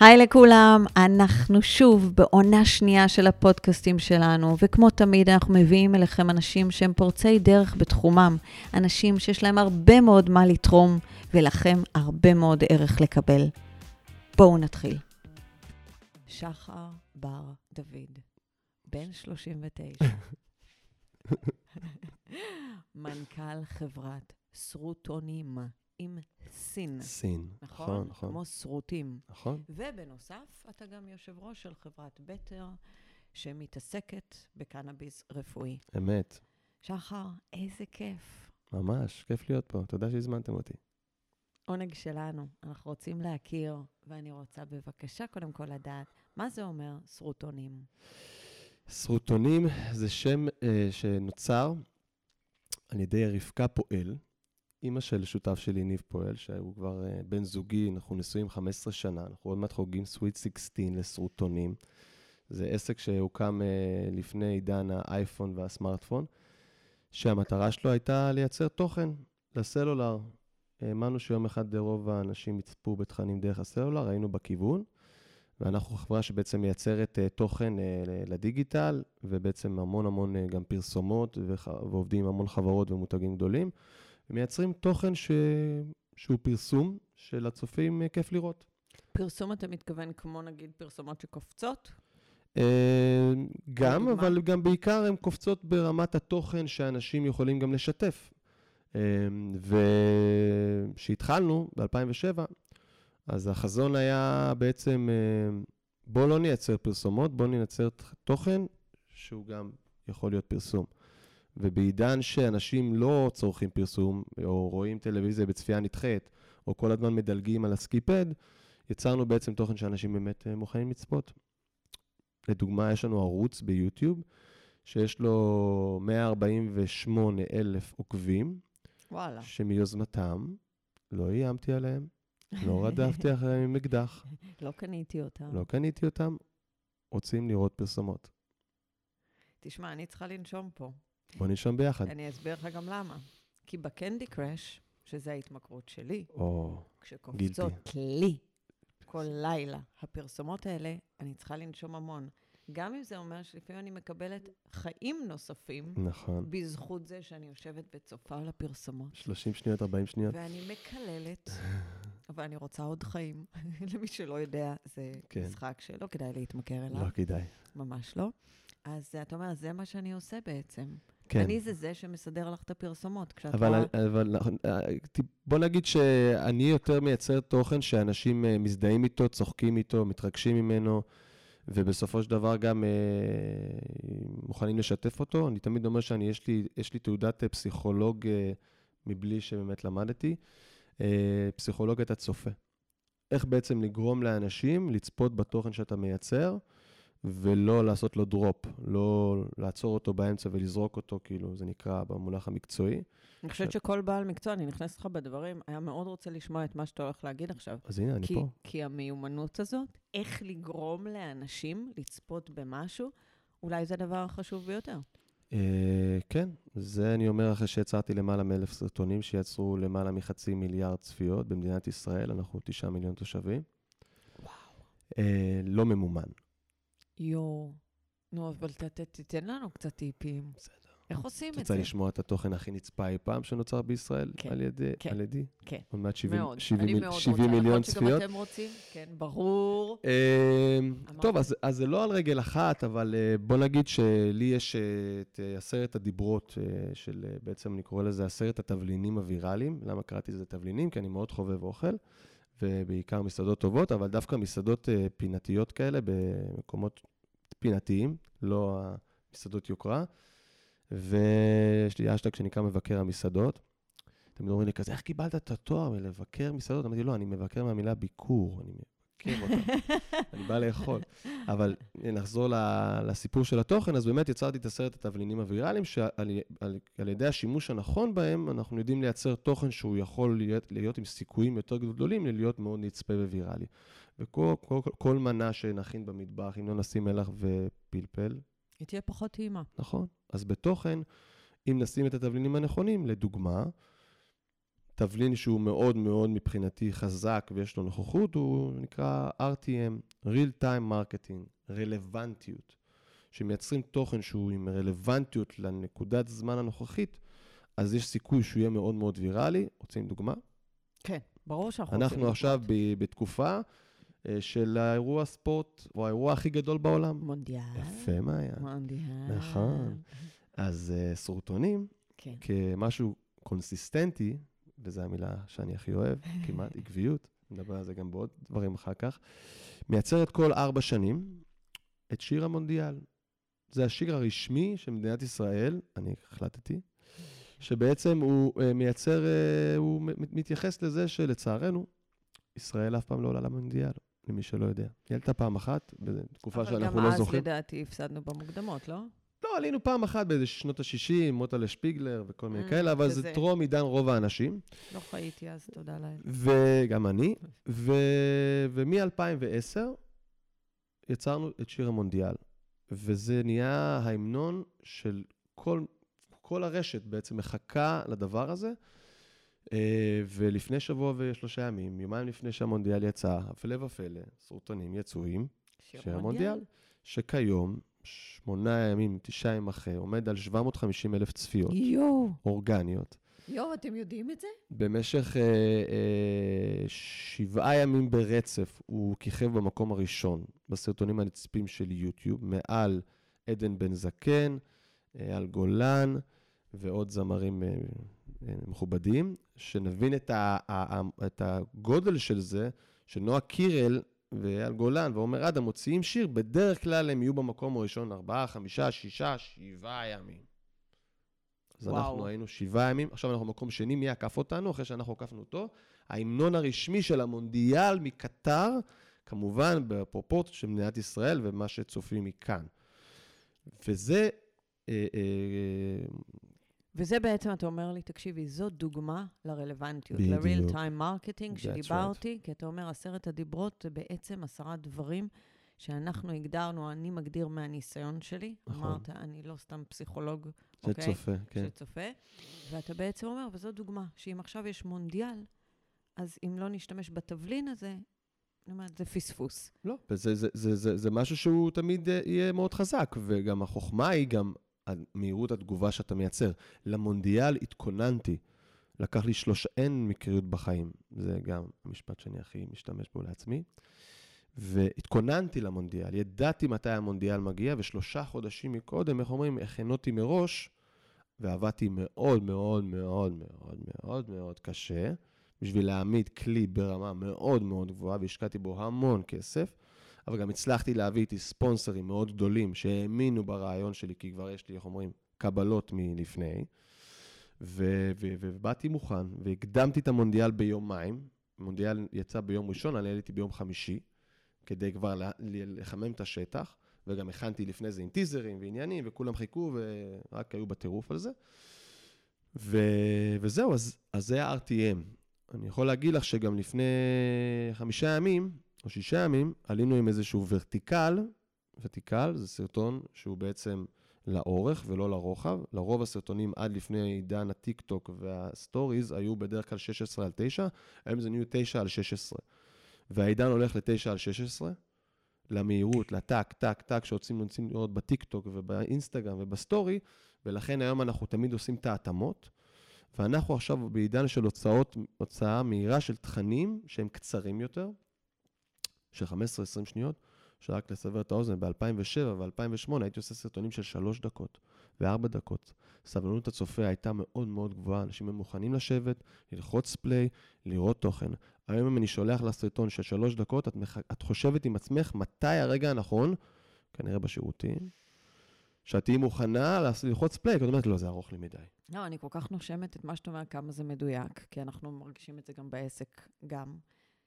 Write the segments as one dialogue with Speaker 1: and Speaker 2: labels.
Speaker 1: היי לכולם, אנחנו שוב בעונה שנייה של הפודקאסטים שלנו, וכמו תמיד אנחנו מביאים אליכם אנשים שהם פורצי דרך בתחומם, אנשים שיש להם הרבה מאוד מה לתרום, ולכם הרבה מאוד ערך לקבל. בואו נתחיל. שחר בר דוד, בן 39, מנכ"ל חברת סרוטונים. עם סין.
Speaker 2: סין,
Speaker 1: נכון?
Speaker 2: נכון, נכון.
Speaker 1: כמו סרוטים.
Speaker 2: נכון.
Speaker 1: ובנוסף, אתה גם יושב ראש של חברת בטר, שמתעסקת בקנאביס רפואי.
Speaker 2: אמת.
Speaker 1: שחר, איזה כיף.
Speaker 2: ממש, כיף להיות פה. תודה שהזמנתם אותי.
Speaker 1: עונג שלנו. אנחנו רוצים להכיר, ואני רוצה בבקשה קודם כל לדעת, מה זה אומר סרוטונים?
Speaker 2: סרוטונים זה שם אה, שנוצר על ידי רבקה פועל, אימא של שותף שלי, ניב פועל, שהוא כבר אה, בן זוגי, אנחנו נשואים 15 שנה, אנחנו עוד מעט חוגגים סוויט 16 לסרוטונים. זה עסק שהוקם אה, לפני עידן האייפון והסמארטפון, שהמטרה שלו הייתה לייצר תוכן לסלולר. האמנו שיום אחד רוב האנשים יצפו בתכנים דרך הסלולר, היינו בכיוון, ואנחנו חברה שבעצם מייצרת uh, תוכן uh, לדיגיטל, ובעצם המון המון uh, גם פרסומות. ועובדים עם המון חברות ומותגים גדולים, ומייצרים תוכן ש... שהוא פרסום שלצופים uh, כיף לראות.
Speaker 1: פרסום, אתה מתכוון כמו נגיד פרסומות שקופצות?
Speaker 2: Uh, גם? אבל גם בעיקר הן קופצות ברמת התוכן שאנשים יכולים גם לשתף. Uh, וכשהתחלנו, ב-2007, אז החזון היה בעצם, אה, בואו לא נייצר פרסומות, בואו נייצר תוכן שהוא גם יכול להיות פרסום. ובעידן שאנשים לא צורכים פרסום, או רואים טלוויזיה בצפייה נדחית, או כל הזמן מדלגים על הסקיפד, יצרנו בעצם תוכן שאנשים באמת אה, מוכנים לצפות. לדוגמה, יש לנו ערוץ ביוטיוב, שיש לו 148 אלף עוקבים,
Speaker 1: וואלה.
Speaker 2: שמיוזמתם, לא איימתי עליהם, לא רדפתי אחריהם עם אקדח,
Speaker 1: לא קניתי אותה.
Speaker 2: לא קניתי אותם, רוצים לראות פרסומות.
Speaker 1: תשמע, אני צריכה לנשום פה.
Speaker 2: בוא נשם ביחד.
Speaker 1: אני אסביר לך גם למה. כי בקנדי קראש, שזה ההתמכרות שלי,
Speaker 2: או,
Speaker 1: כשקופצות לי כל לילה הפרסומות האלה, אני צריכה לנשום המון. גם אם זה אומר שלפעמים אני מקבלת חיים נוספים,
Speaker 2: נכון.
Speaker 1: בזכות זה שאני יושבת וצופה על הפרסומות.
Speaker 2: 30 שניות, 40 שניות.
Speaker 1: ואני מקללת, אבל אני רוצה עוד חיים. למי שלא יודע, זה
Speaker 2: כן.
Speaker 1: משחק שלא כדאי להתמכר אליו,
Speaker 2: לא כדאי.
Speaker 1: ממש לא. אז אתה אומר, זה מה שאני עושה בעצם.
Speaker 2: כן.
Speaker 1: אני זה זה שמסדר לך את הפרסומות. כשאת
Speaker 2: אבל,
Speaker 1: רואה...
Speaker 2: אבל נכון, אה, בוא נגיד שאני יותר מייצר תוכן שאנשים אה, מזדהים איתו, צוחקים איתו, מתרגשים ממנו, ובסופו של דבר גם אה, מוכנים לשתף אותו. אני תמיד אומר שאני, יש לי, יש לי תעודת פסיכולוג אה, מבלי שבאמת למדתי, אה, פסיכולוגיית הצופה. איך בעצם לגרום לאנשים לצפות בתוכן שאתה מייצר, ולא לעשות לו דרופ, לא לעצור אותו באמצע ולזרוק אותו, כאילו, זה נקרא במונח המקצועי.
Speaker 1: אני חושבת שכל בעל מקצוע, אני נכנסת לך בדברים, היה מאוד רוצה לשמוע את מה שאתה הולך להגיד עכשיו.
Speaker 2: אז הנה, אני
Speaker 1: כי,
Speaker 2: פה.
Speaker 1: כי המיומנות הזאת, איך לגרום לאנשים לצפות במשהו, אולי זה הדבר החשוב ביותר.
Speaker 2: אה, כן, זה אני אומר אחרי שיצרתי למעלה מאלף סרטונים שיצרו למעלה מחצי מיליארד צפיות במדינת ישראל, אנחנו תשעה מיליון תושבים.
Speaker 1: וואו.
Speaker 2: אה, לא ממומן.
Speaker 1: יואו. נו, אבל ת, ת, תיתן לנו קצת טיפים.
Speaker 2: בסדר.
Speaker 1: איך עושים
Speaker 2: את
Speaker 1: את
Speaker 2: רוצה
Speaker 1: זה?
Speaker 2: לשמוע את התוכן הכי נצפה אי פעם שנוצר בישראל?
Speaker 1: כן,
Speaker 2: על ידי?
Speaker 1: כן,
Speaker 2: על ידי?
Speaker 1: כן.
Speaker 2: עוד מעט 70
Speaker 1: מאוד.
Speaker 2: 70
Speaker 1: אני מאוד
Speaker 2: 70
Speaker 1: רוצה.
Speaker 2: מיליון צפיות.
Speaker 1: שגם אתם רוצים? כן, ברור. אמרת.
Speaker 2: טוב, אז, אז זה לא על רגל אחת, אבל אה, בוא נגיד שלי יש אה, את אה, עשרת הדיברות של, בעצם אני קורא לזה עשרת התבלינים הוויראליים. למה קראתי לזה תבלינים? כי אני מאוד חובב אוכל, ובעיקר מסעדות טובות, אבל דווקא מסעדות פינתיות כאלה במקומות פינתיים, לא המסעדות יוקרה. ויש לי אשטג שנקרא מבקר המסעדות. תמיד אומרים לי כזה, איך קיבלת את התואר מלבקר מסעדות? אמרתי, לא, אני מבקר מהמילה ביקור, אני מבקר אותה, אני בא לאכול. אבל נחזור לסיפור של התוכן, אז באמת יצרתי את עשרת התבלינים הוויראליים, שעל על, על ידי השימוש הנכון בהם, אנחנו יודעים לייצר תוכן שהוא יכול להיות, להיות עם סיכויים יותר גדולים ללהיות מאוד נצפה וויראלי. וכל כל, כל, מנה שנכין במטבח, אם לא נשים מלח ופלפל,
Speaker 1: היא תהיה פחות טעימה.
Speaker 2: נכון. אז בתוכן, אם נשים את התבלינים הנכונים, לדוגמה, תבלין שהוא מאוד מאוד מבחינתי חזק ויש לו נוכחות, הוא נקרא RTM, Real Time Marketing, רלוונטיות. שמייצרים תוכן שהוא עם רלוונטיות לנקודת זמן הנוכחית, אז יש סיכוי שהוא יהיה מאוד מאוד ויראלי. רוצים דוגמה?
Speaker 1: כן, ברור שאנחנו
Speaker 2: רוצים אנחנו עכשיו ב- בתקופה של האירוע ספורט, או האירוע הכי גדול בעולם.
Speaker 1: מונדיאל.
Speaker 2: יפה, מאיה.
Speaker 1: מונדיאל.
Speaker 2: נכון. אז uh, סרטונים, כן. כמשהו קונסיסטנטי, וזו המילה שאני הכי אוהב, כמעט עקביות, נדבר על זה גם בעוד דברים אחר כך, מייצרת כל ארבע שנים את שיר המונדיאל. זה השיר הרשמי של מדינת ישראל, אני החלטתי, שבעצם הוא uh, מייצר, הוא מתייחס לזה שלצערנו, ישראל אף פעם לא עולה למונדיאל, למי שלא יודע. היא עלתה פעם אחת, בתקופה שאנחנו לא זוכרים.
Speaker 1: אבל גם אז לדעתי הפסדנו במוקדמות, לא?
Speaker 2: לא, עלינו פעם אחת באיזה שנות ה-60, מוטלה שפיגלר וכל מיני mm, כאלה, אבל זה טרום עידן רוב האנשים.
Speaker 1: לא חייתי אז, תודה לאל.
Speaker 2: וגם אני. ומ-2010 יצרנו את שיר המונדיאל, וזה נהיה ההמנון של כל, כל הרשת בעצם מחכה לדבר הזה. אה, ולפני שבוע ושלושה ימים, יומיים לפני שהמונדיאל יצא, הפלא ופלא, סרטונים עם שיר המונדיאל, שכיום שמונה ימים, תשעה ימים אחרי, עומד על 750 אלף צפיות.
Speaker 1: יואו.
Speaker 2: אורגניות.
Speaker 1: יואו, אתם יודעים את זה?
Speaker 2: במשך אה, אה, שבעה ימים ברצף הוא כיכב במקום הראשון בסרטונים הנצפים של יוטיוב, מעל עדן בן זקן, אייל גולן ועוד זמרים אה, אה, מכובדים, שנבין את, ה, ה, ה, את הגודל של זה, שנועה קירל ואייל גולן ועומר אדם מוציאים שיר, בדרך כלל הם יהיו במקום הראשון ארבעה, חמישה, שישה, שבעה ימים. אז וואו. אנחנו היינו שבעה ימים, עכשיו אנחנו במקום שני, מי עקף אותנו? אחרי שאנחנו עקפנו אותו. ההמנון הרשמי של המונדיאל מקטר, כמובן בפרופורציות של מדינת ישראל ומה שצופים מכאן. וזה... אה, אה,
Speaker 1: וזה בעצם, אתה אומר לי, תקשיבי, זו דוגמה לרלוונטיות, ל-real time marketing שדיברתי, right. כי אתה אומר, עשרת הדיברות זה בעצם עשרה דברים שאנחנו הגדרנו, אני מגדיר מהניסיון שלי. נכון. אמרת, אני לא סתם פסיכולוג,
Speaker 2: אוקיי? שצופה, כן.
Speaker 1: שצופה. ואתה בעצם אומר, וזו דוגמה, שאם עכשיו יש מונדיאל, אז אם לא נשתמש בתבלין הזה, אני אומרת, זה פספוס.
Speaker 2: לא, וזה זה, זה, זה, זה משהו שהוא תמיד אה, יהיה מאוד חזק, וגם החוכמה היא גם מהירות התגובה שאתה מייצר. למונדיאל התכוננתי. לקח לי שלושה, אין מקריות בחיים. זה גם המשפט שאני הכי משתמש בו לעצמי. והתכוננתי למונדיאל, ידעתי מתי המונדיאל מגיע, ושלושה חודשים מקודם, איך אומרים, הכנותי מראש, ועבדתי מאוד מאוד מאוד מאוד מאוד מאוד קשה, בשביל להעמיד כלי ברמה מאוד מאוד גבוהה, והשקעתי בו המון כסף, אבל גם הצלחתי להביא איתי ספונסרים מאוד גדולים שהאמינו ברעיון שלי, כי כבר יש לי, איך אומרים, קבלות מלפני. ובאתי מוכן, והקדמתי את המונדיאל ביומיים. המונדיאל יצא ביום ראשון, אני עליתי ביום חמישי. כדי כבר לחמם את השטח, וגם הכנתי לפני זה עם טיזרים ועניינים, וכולם חיכו ורק היו בטירוף על זה. ו... וזהו, אז, אז זה ה-RTM. אני יכול להגיד לך שגם לפני חמישה ימים, או שישה ימים, עלינו עם איזשהו vertical, vertical זה סרטון שהוא בעצם לאורך ולא לרוחב. לרוב הסרטונים עד לפני עידן הטיק טוק וה stories היו בדרך כלל 16 על 9, היום זה נהיו 9 על 16. והעידן הולך ל-9 על 16, למהירות, לטק, טק, טק, שעושים לראות בטיקטוק ובאינסטגרם ובסטורי, ולכן היום אנחנו תמיד עושים את ההתאמות. ואנחנו עכשיו בעידן של הוצאות, הוצאה מהירה של תכנים שהם קצרים יותר, של 15-20 שניות, שרק לסבר את האוזן, ב-2007 ו-2008 הייתי עושה סרטונים של 3 דקות ו-4 דקות. סבלנות הצופה הייתה מאוד מאוד גבוהה, אנשים הם מוכנים לשבת, ללחוץ פליי, לראות תוכן. היום אם אני שולח לסרטון של 3 דקות, את, מח... את חושבת עם עצמך מתי הרגע הנכון, כנראה בשירותים, שאת תהיי מוכנה ללחוץ פליי, כי את אומרת, לא, זה ארוך לי מדי.
Speaker 1: לא, אני כל כך נושמת את מה שאתה אומר, כמה זה מדויק, כי אנחנו מרגישים את זה גם בעסק, גם.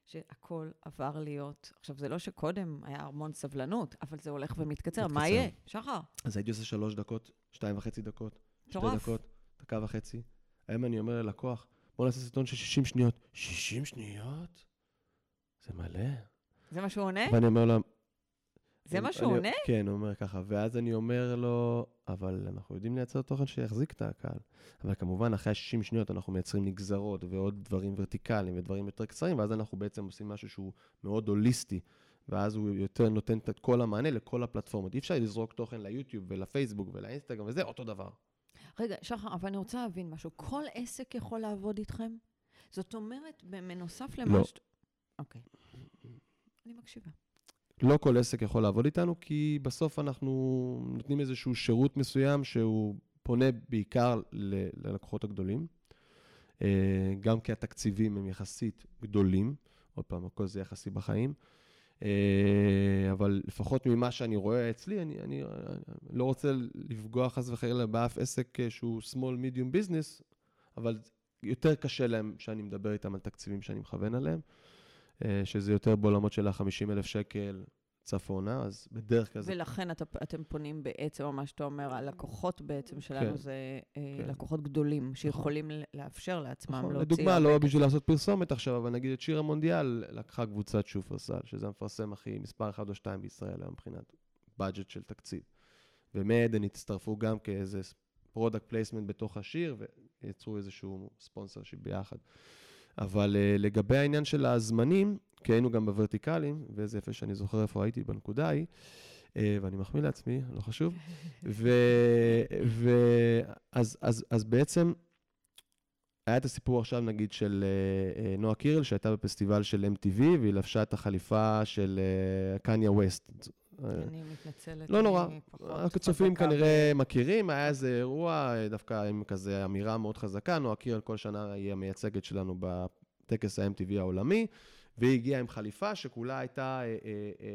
Speaker 1: שהכל עבר להיות, עכשיו, זה לא שקודם היה המון סבלנות, אבל זה הולך ומתקצר. מה יהיה? שחר.
Speaker 2: אז הייתי עושה שלוש דקות, שתיים וחצי דקות, שתי דקות, דקה וחצי. היום אני אומר ללקוח, בוא נעשה סרטון של 60 שניות. 60 שניות? זה מלא.
Speaker 1: זה מה שהוא עונה?
Speaker 2: ואני אומר לו...
Speaker 1: זה מה שהוא עונה?
Speaker 2: כן, הוא אומר ככה. ואז אני אומר לו, אבל אנחנו יודעים לייצר תוכן שיחזיק את הקהל. אבל כמובן, אחרי 60 שניות אנחנו מייצרים נגזרות ועוד דברים ורטיקליים ודברים יותר קצרים, ואז אנחנו בעצם עושים משהו שהוא מאוד הוליסטי, ואז הוא יותר נותן את כל המענה לכל הפלטפורמות. אי אפשר לזרוק תוכן ליוטיוב ולפייסבוק ולאינסטגרם וזה, אותו דבר.
Speaker 1: רגע, שחר, אבל אני רוצה להבין משהו. כל עסק יכול לעבוד איתכם? זאת אומרת, בנוסף למה
Speaker 2: לא.
Speaker 1: אוקיי. אני מקשיבה.
Speaker 2: לא כל עסק יכול לעבוד איתנו, כי בסוף אנחנו נותנים איזשהו שירות מסוים שהוא פונה בעיקר ללקוחות הגדולים. אה, גם כי התקציבים הם יחסית גדולים, עוד פעם, הכל זה יחסי בחיים. אה, אבל לפחות ממה שאני רואה אצלי, אני, אני, אני לא רוצה לפגוע חס וחלילה באף עסק אה, שהוא small medium business, אבל יותר קשה להם שאני מדבר איתם על תקציבים שאני מכוון עליהם, שזה יותר בעולמות של ה-50 אלף שקל צפונה, אז בדרך כלל זה...
Speaker 1: ולכן אתה, אתם פונים בעצם, מה שאתה אומר, הלקוחות בעצם שלנו
Speaker 2: כן.
Speaker 1: זה אה,
Speaker 2: כן.
Speaker 1: לקוחות גדולים, שיכולים ל- לאפשר לעצמם
Speaker 2: נכון,
Speaker 1: להוציא...
Speaker 2: לדוגמה, לא. בשביל לעשות פרסומת עכשיו, אבל נגיד את שיר המונדיאל לקחה קבוצת שופרסל, שזה המפרסם הכי, מספר 1 או 2 בישראל היום מבחינת בדג'ט של תקציב. ומעדן הצטרפו גם כאיזה product placement בתוך השיר, ויצרו איזשהו sponsorship ביחד. אבל uh, לגבי העניין של הזמנים, כי היינו גם בוורטיקלים, ואיזה יפה שאני זוכר איפה הייתי בנקודה ההיא, uh, ואני מחמיא לעצמי, לא חשוב. ו, ו, אז, אז, אז בעצם, היה את הסיפור עכשיו, נגיד, של uh, נועה קירל, שהייתה בפסטיבל של MTV, והיא לבשה את החליפה של קניה ווסט.
Speaker 1: אני מתנצלת.
Speaker 2: לא נורא,
Speaker 1: פחות
Speaker 2: הצופים כנראה מכירים, היה איזה אירוע, דווקא עם כזה אמירה מאוד חזקה, נועה קירל כל שנה היא המייצגת שלנו בטקס ה-MTV העולמי, והיא הגיעה עם חליפה שכולה הייתה אה, אה, אה,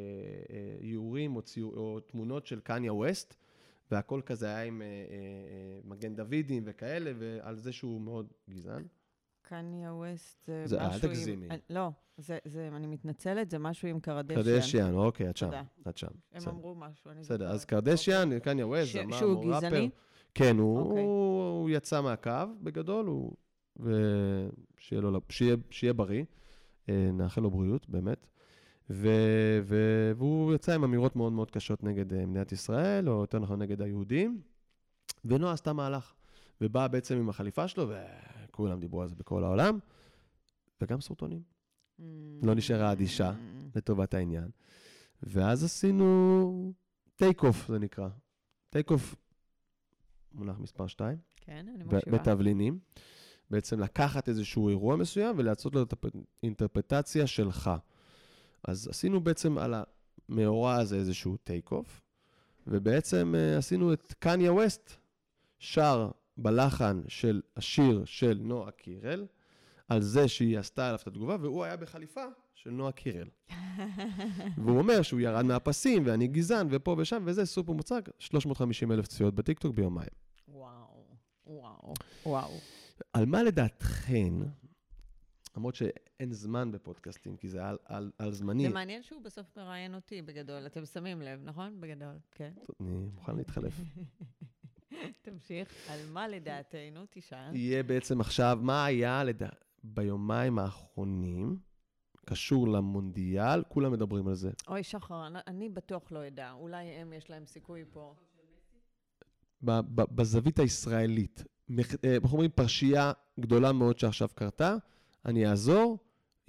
Speaker 2: אה, איורים או, תמונות של קניה ווסט, והכל כזה היה עם אה, אה, אה, מגן דוידים וכאלה, ועל זה שהוא מאוד גזען.
Speaker 1: קניה ווסט זה
Speaker 2: זה- אל
Speaker 1: משהו עם...
Speaker 2: תגזימי.
Speaker 1: אה, לא, זה, זה, אני מתנצלת, זה משהו עם קרדשיאן.
Speaker 2: קרדשיאן, אוקיי, את שם,
Speaker 1: תודה.
Speaker 2: את שם.
Speaker 1: הם
Speaker 2: בסדר.
Speaker 1: אמרו משהו, אני
Speaker 2: בסדר, אז. קרדשיאן, קניה ווסט,
Speaker 1: ש-
Speaker 2: זמר,
Speaker 1: שהוא
Speaker 2: הוא ראפר.
Speaker 1: גזעני?
Speaker 2: כן, הוא,
Speaker 1: אוקיי.
Speaker 2: הוא, הוא יצא מהקו בגדול, הוא, ושיהיה לו, שיהיה, שיהיה בריא, אה, נאחל לו בריאות, באמת. ו, ו, והוא יצא עם אמירות מאוד מאוד קשות נגד אה, מדינת ישראל, או יותר נכון נגד היהודים, ונועה עשתה מהלך, ובאה בעצם עם החליפה שלו, וכולם דיברו על זה בכל העולם, וגם סרטונים,
Speaker 1: Mm.
Speaker 2: לא נשארה אדישה. לטובת העניין. ואז עשינו take off, זה נקרא. take off, מונח מספר 2,
Speaker 1: כן, אני מקשיבה.
Speaker 2: בתבלינים. בעצם לקחת איזשהו אירוע מסוים ולעשות לו את האינטרפרטציה שלך. אז עשינו בעצם על המאורע הזה איזשהו take off, ובעצם אה, עשינו את קניה ווסט שר בלחן של השיר של נועה קירל, על זה שהיא עשתה עליו את התגובה, והוא היה בחליפה של נועה קירל. והוא אומר שהוא ירד מהפסים, ואני גזען, ופה ושם, וזה סופר מוצג, 350 אלף צפיות בטיקטוק ביומיים.
Speaker 1: וואו, וואו, וואו.
Speaker 2: על מה לדעתכן, למרות שאין זמן בפודקאסטים, כי זה על, על, על זמני,
Speaker 1: זה מעניין שהוא בסוף מראיין אותי בגדול, אתם שמים לב, נכון? בגדול, כן.
Speaker 2: אני מוכן להתחלף.
Speaker 1: תמשיך. על מה לדעתנו, תשאל.
Speaker 2: יהיה בעצם עכשיו, מה היה לדע... ביומיים האחרונים, קשור למונדיאל, כולם מדברים על זה.
Speaker 1: אוי, שחר, אני- אני בטוח לא אדע. אולי הם, יש להם סיכוי פה.
Speaker 2: ב- ב- בזווית הישראלית, אה, איך אומרים, פרשייה גדולה מאוד שעכשיו קרתה, אני אעזור,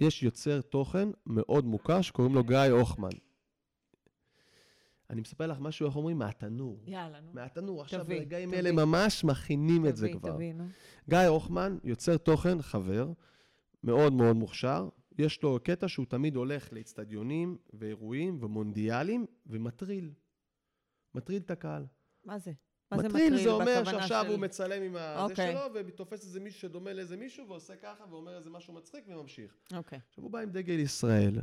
Speaker 2: יש יוצר תוכן מאוד מוכר שקוראים לו גיא הוחמן. אני מספר לך משהו, איך אומרים, מהתנור.
Speaker 1: יאללה, נו.
Speaker 2: מהתנור, עכשיו
Speaker 1: תביא,
Speaker 2: ברגעים
Speaker 1: תביא.
Speaker 2: אלה ממש מכינים את זה
Speaker 1: תביא,
Speaker 2: כבר.
Speaker 1: תביא, נו.
Speaker 2: גיא הוחמן, יוצר תוכן, חבר, מאוד מאוד מוכשר. יש לו קטע שהוא תמיד הולך לאצטדיונים ואירועים ומונדיאלים ומטריל. מטריל את הקהל.
Speaker 1: מה זה? מה זה
Speaker 2: מטריל
Speaker 1: מטריל
Speaker 2: זה אומר שעכשיו
Speaker 1: של-
Speaker 2: הוא מצלם עם הזה
Speaker 1: אוקיי.
Speaker 2: שלו, ותופס איזה מישהו שדומה לאיזה מישהו, ועושה ככה, ואומר איזה משהו מצחיק, וממשיך.
Speaker 1: אוקיי.
Speaker 2: עכשיו, הוא בא עם דגל ישראל,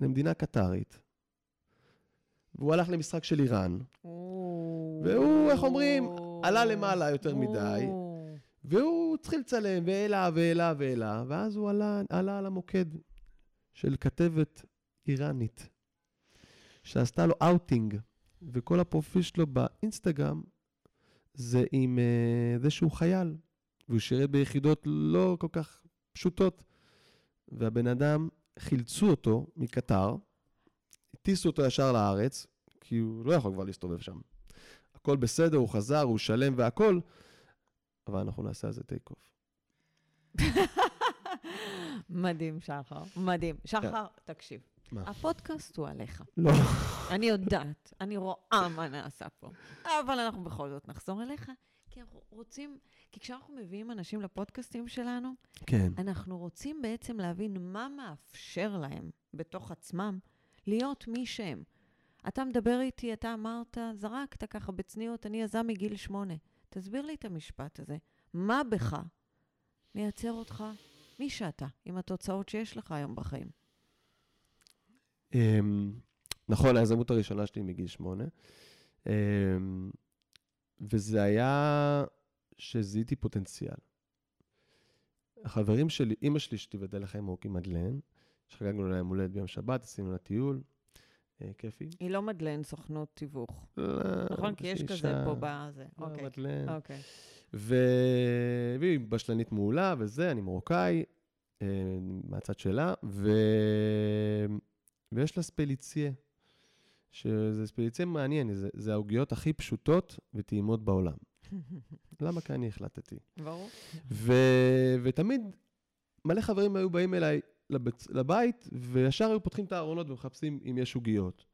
Speaker 2: למדינה קטרית, והוא הלך למשחק של איראן, והוא, איך אומרים, עלה למעלה יותר מדי. והוא התחיל לצלם, והעלה והעלה והעלה, ואז הוא עלה, עלה על המוקד של כתבת איראנית, שעשתה לו אאוטינג, וכל הפרופיל שלו באינסטגרם זה עם uh, זה שהוא חייל, והוא שירת ביחידות לא כל כך פשוטות, והבן אדם, חילצו אותו מקטר, הטיסו אותו ישר לארץ, כי הוא לא יכול כבר להסתובב שם. הכל בסדר, הוא חזר, הוא שלם והכל, אבל אנחנו נעשה על זה טייק אוף.
Speaker 1: מדהים, שחר, מדהים. שחר, תקשיב.
Speaker 2: מה?
Speaker 1: הפודקאסט הוא עליך.
Speaker 2: לא.
Speaker 1: אני יודעת, אני רואה מה נעשה פה. אבל אנחנו בכל זאת נחזור אליך, כי אנחנו רוצים, כי כשאנחנו מביאים אנשים לפודקאסטים שלנו,
Speaker 2: כן.
Speaker 1: אנחנו רוצים בעצם להבין מה מאפשר להם בתוך עצמם להיות מי שהם. אתה מדבר איתי, אתה אמרת, זרקת ככה בצניעות, אני יזם מגיל שמונה. תסביר לי את המשפט הזה. מה בך מייצר אותך מי שאתה, עם התוצאות שיש לך היום בחיים?
Speaker 2: אמ, נכון, היזמות הראשונה שלי מגיל שמונה. אמ, וזה היה שזיהיתי פוטנציאל. החברים שלי, אימא שלי, שתיבדל לחיים ארוכים, מדלן, שחגגנו לה יום הולדת ביום שבת, עשינו לה טיול, אה, כיפי.
Speaker 1: היא לא מדלן סוכנות תיווך.
Speaker 2: לא,
Speaker 1: נכון? כי יש כזה פה בזה.
Speaker 2: לא,
Speaker 1: אוקיי.
Speaker 2: מדלן.
Speaker 1: אוקיי.
Speaker 2: והיא בשלנית מעולה וזה, אני מרוקאי, אה, מהצד שלה, ו... ויש לה ספליציה, שזה ספליציה מעניין, זה, זה העוגיות הכי פשוטות וטעימות בעולם. למה? כי אני החלטתי.
Speaker 1: ברור.
Speaker 2: ו... ותמיד מלא חברים היו באים אליי לבית, לבית, וישר היו פותחים את הארונות ומחפשים אם יש עוגיות.